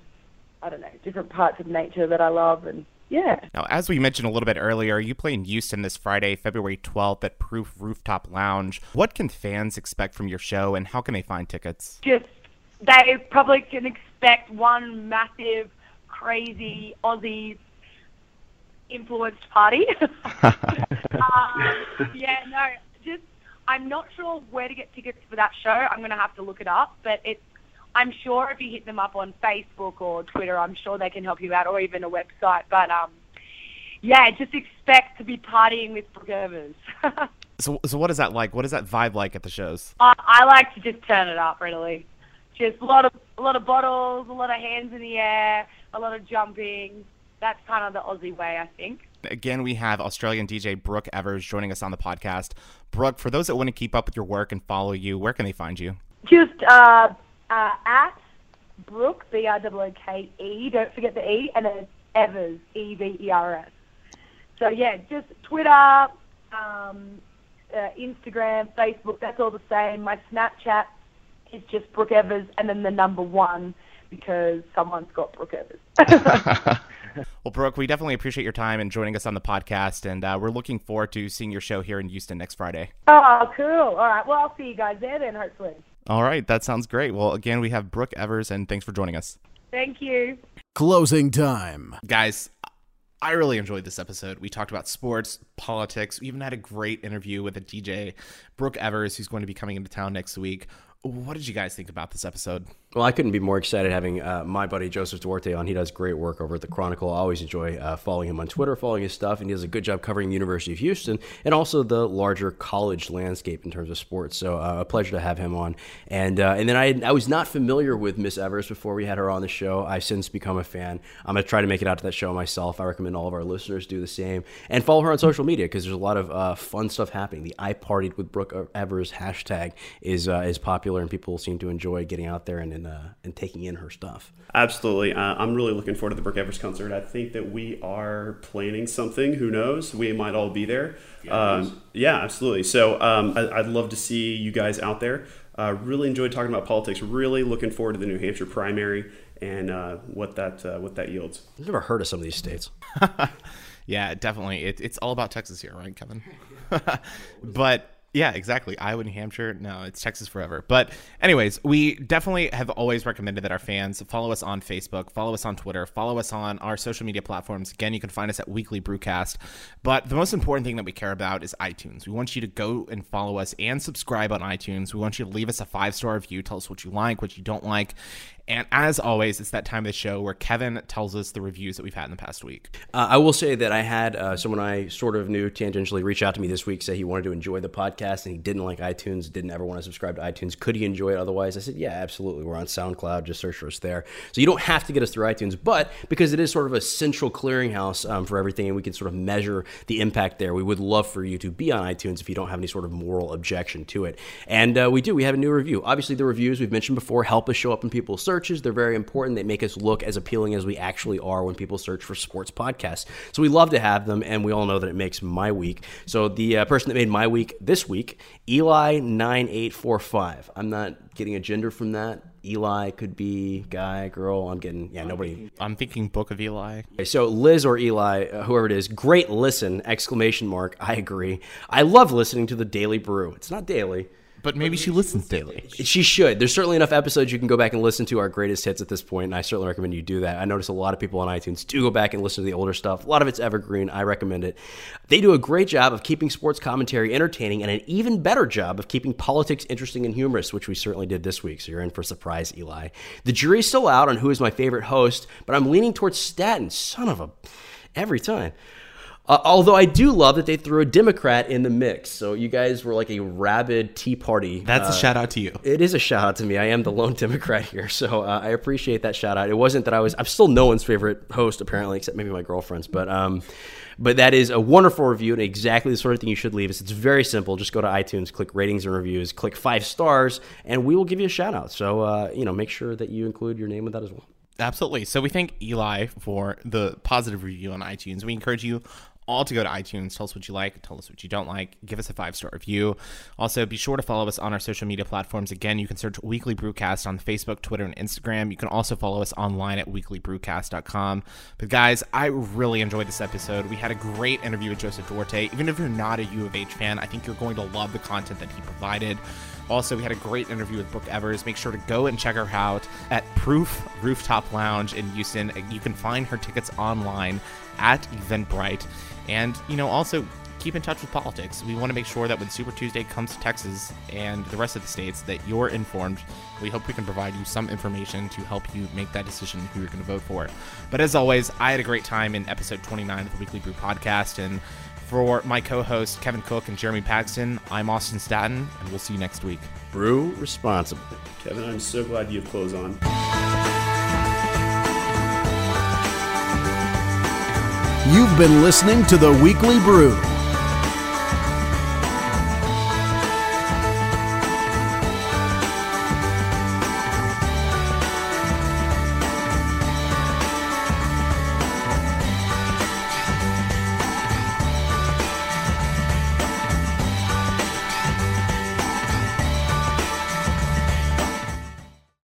I don't know different parts of nature that I love and yeah. Now, as we mentioned a little bit earlier, you play in Houston this Friday, February 12th at Proof Rooftop Lounge. What can fans expect from your show and how can they find tickets? just they probably can expect one massive, crazy Aussie influenced party. *laughs* *laughs* um, yeah, no, just I'm not sure where to get tickets for that show. I'm going to have to look it up, but it's. I'm sure if you hit them up on Facebook or Twitter, I'm sure they can help you out, or even a website. But um, yeah, just expect to be partying with Brooke Evers. *laughs* So, so what is that like? What is that vibe like at the shows? I, I like to just turn it up, really. Just a lot of a lot of bottles, a lot of hands in the air, a lot of jumping. That's kind of the Aussie way, I think. Again, we have Australian DJ Brooke Evers joining us on the podcast. Brooke, for those that want to keep up with your work and follow you, where can they find you? Just uh, uh, at Brooke B R O O K E. Don't forget the E, and it's Evers E V E R S. So yeah, just Twitter, um, uh, Instagram, Facebook. That's all the same. My Snapchat is just Brooke Evers, and then the number one because someone's got Brooke Evers. *laughs* *laughs* *laughs* Well, Brooke, we definitely appreciate your time and joining us on the podcast, and uh, we're looking forward to seeing your show here in Houston next Friday. oh, cool. All right. Well, I'll see you guys there then, hopefully. All right, that sounds great. Well, again, we have Brooke Evers, and thanks for joining us. Thank you. Closing time. Guys, I really enjoyed this episode. We talked about sports, politics. We even had a great interview with a DJ, Brooke Evers, who's going to be coming into town next week. What did you guys think about this episode? Well, I couldn't be more excited having uh, my buddy Joseph Duarte on. He does great work over at the Chronicle. I always enjoy uh, following him on Twitter, following his stuff, and he does a good job covering the University of Houston and also the larger college landscape in terms of sports. So, uh, a pleasure to have him on. And uh, and then I I was not familiar with Miss Evers before we had her on the show. I've since become a fan. I'm gonna try to make it out to that show myself. I recommend all of our listeners do the same and follow her on social media because there's a lot of uh, fun stuff happening. The I partied with Brooke Evers hashtag is uh, is popular and people seem to enjoy getting out there and and, uh, and taking in her stuff. Absolutely. Uh, I'm really looking forward to the Brooke Evers concert. I think that we are planning something. Who knows? We might all be there. Um, yeah, absolutely. So um, I, I'd love to see you guys out there. Uh, really enjoyed talking about politics. Really looking forward to the New Hampshire primary and uh, what that uh, what that yields. I've never heard of some of these states. *laughs* Yeah, definitely. It, it's all about Texas here, right, Kevin? *laughs* but yeah, exactly. Iowa, New Hampshire. No, it's Texas forever. But, anyways, we definitely have always recommended that our fans follow us on Facebook, follow us on Twitter, follow us on our social media platforms. Again, you can find us at Weekly Brewcast. But the most important thing that we care about is iTunes. We want you to go and follow us and subscribe on iTunes. We want you to leave us a five star review. Tell us what you like, what you don't like. And as always, it's that time of the show where Kevin tells us the reviews that we've had in the past week. Uh, I will say that I had uh, someone I sort of knew tangentially reach out to me this week, say he wanted to enjoy the podcast and he didn't like iTunes, didn't ever want to subscribe to iTunes. Could he enjoy it otherwise? I said, yeah, absolutely. We're on SoundCloud. Just search for us there. So you don't have to get us through iTunes, but because it is sort of a central clearinghouse um, for everything and we can sort of measure the impact there, we would love for you to be on iTunes if you don't have any sort of moral objection to it. And uh, we do. We have a new review. Obviously, the reviews we've mentioned before help us show up in people's searches. They're very important. They make us look as appealing as we actually are when people search for sports podcasts. So we love to have them, and we all know that it makes my week. So the uh, person that made my week this week week, Eli9845. I'm not getting a gender from that. Eli could be guy, girl. I'm getting, yeah, nobody. I'm thinking Book of Eli. Okay, so Liz or Eli, uh, whoever it is, great listen! Exclamation mark. I agree. I love listening to the Daily Brew. It's not daily. But maybe she listens daily. She should. There's certainly enough episodes you can go back and listen to our greatest hits at this point, and I certainly recommend you do that. I notice a lot of people on iTunes do go back and listen to the older stuff. A lot of it's evergreen. I recommend it. They do a great job of keeping sports commentary entertaining and an even better job of keeping politics interesting and humorous, which we certainly did this week. So you're in for a surprise, Eli. The jury's still out on who is my favorite host, but I'm leaning towards Staton. Son of a. Every time. Uh, although I do love that they threw a Democrat in the mix. So you guys were like a rabid Tea Party. That's uh, a shout out to you. it is a shout out to me. I am the lone *laughs* Democrat here, so uh, I appreciate that shout out. It wasn't that I was. I'm still no one's favorite host, apparently, except maybe my girlfriend's. But um, but that is a wonderful review and exactly the sort of thing you should leave us. It's very simple. Just go to iTunes, click ratings and reviews, click five stars, and we will give you a shout out. So uh, you know, make sure that you include your name with that as well. Absolutely. So we thank Eli for the positive review on iTunes. We encourage you all to go to iTunes, tell us what you like, tell us what you don't like, give us a five star review. Also, be sure to follow us on our social media platforms. Again, you can search Weekly Brewcast on Facebook, Twitter, and Instagram. You can also follow us online at weeklybrewcast.com. But guys, I really enjoyed this episode. We had a great interview with Joseph Duarte. Even if you're not a U of H fan, I think you're going to love the content that he provided. Also, we had a great interview with Brooke Evers. Make sure to go and check her out at Proof Rooftop Lounge in Houston. You can find her tickets online at Eventbrite. And, you know, also keep in touch with politics. We want to make sure that when Super Tuesday comes to Texas and the rest of the states that you're informed. We hope we can provide you some information to help you make that decision who you're going to vote for. But as always, I had a great time in episode 29 of the Weekly Brew podcast and for my co-hosts Kevin Cook and Jeremy Paxton, I'm Austin Staton and we'll see you next week. Brew responsibly. Kevin, I'm so glad you have clothes on. You've been listening to The Weekly Brew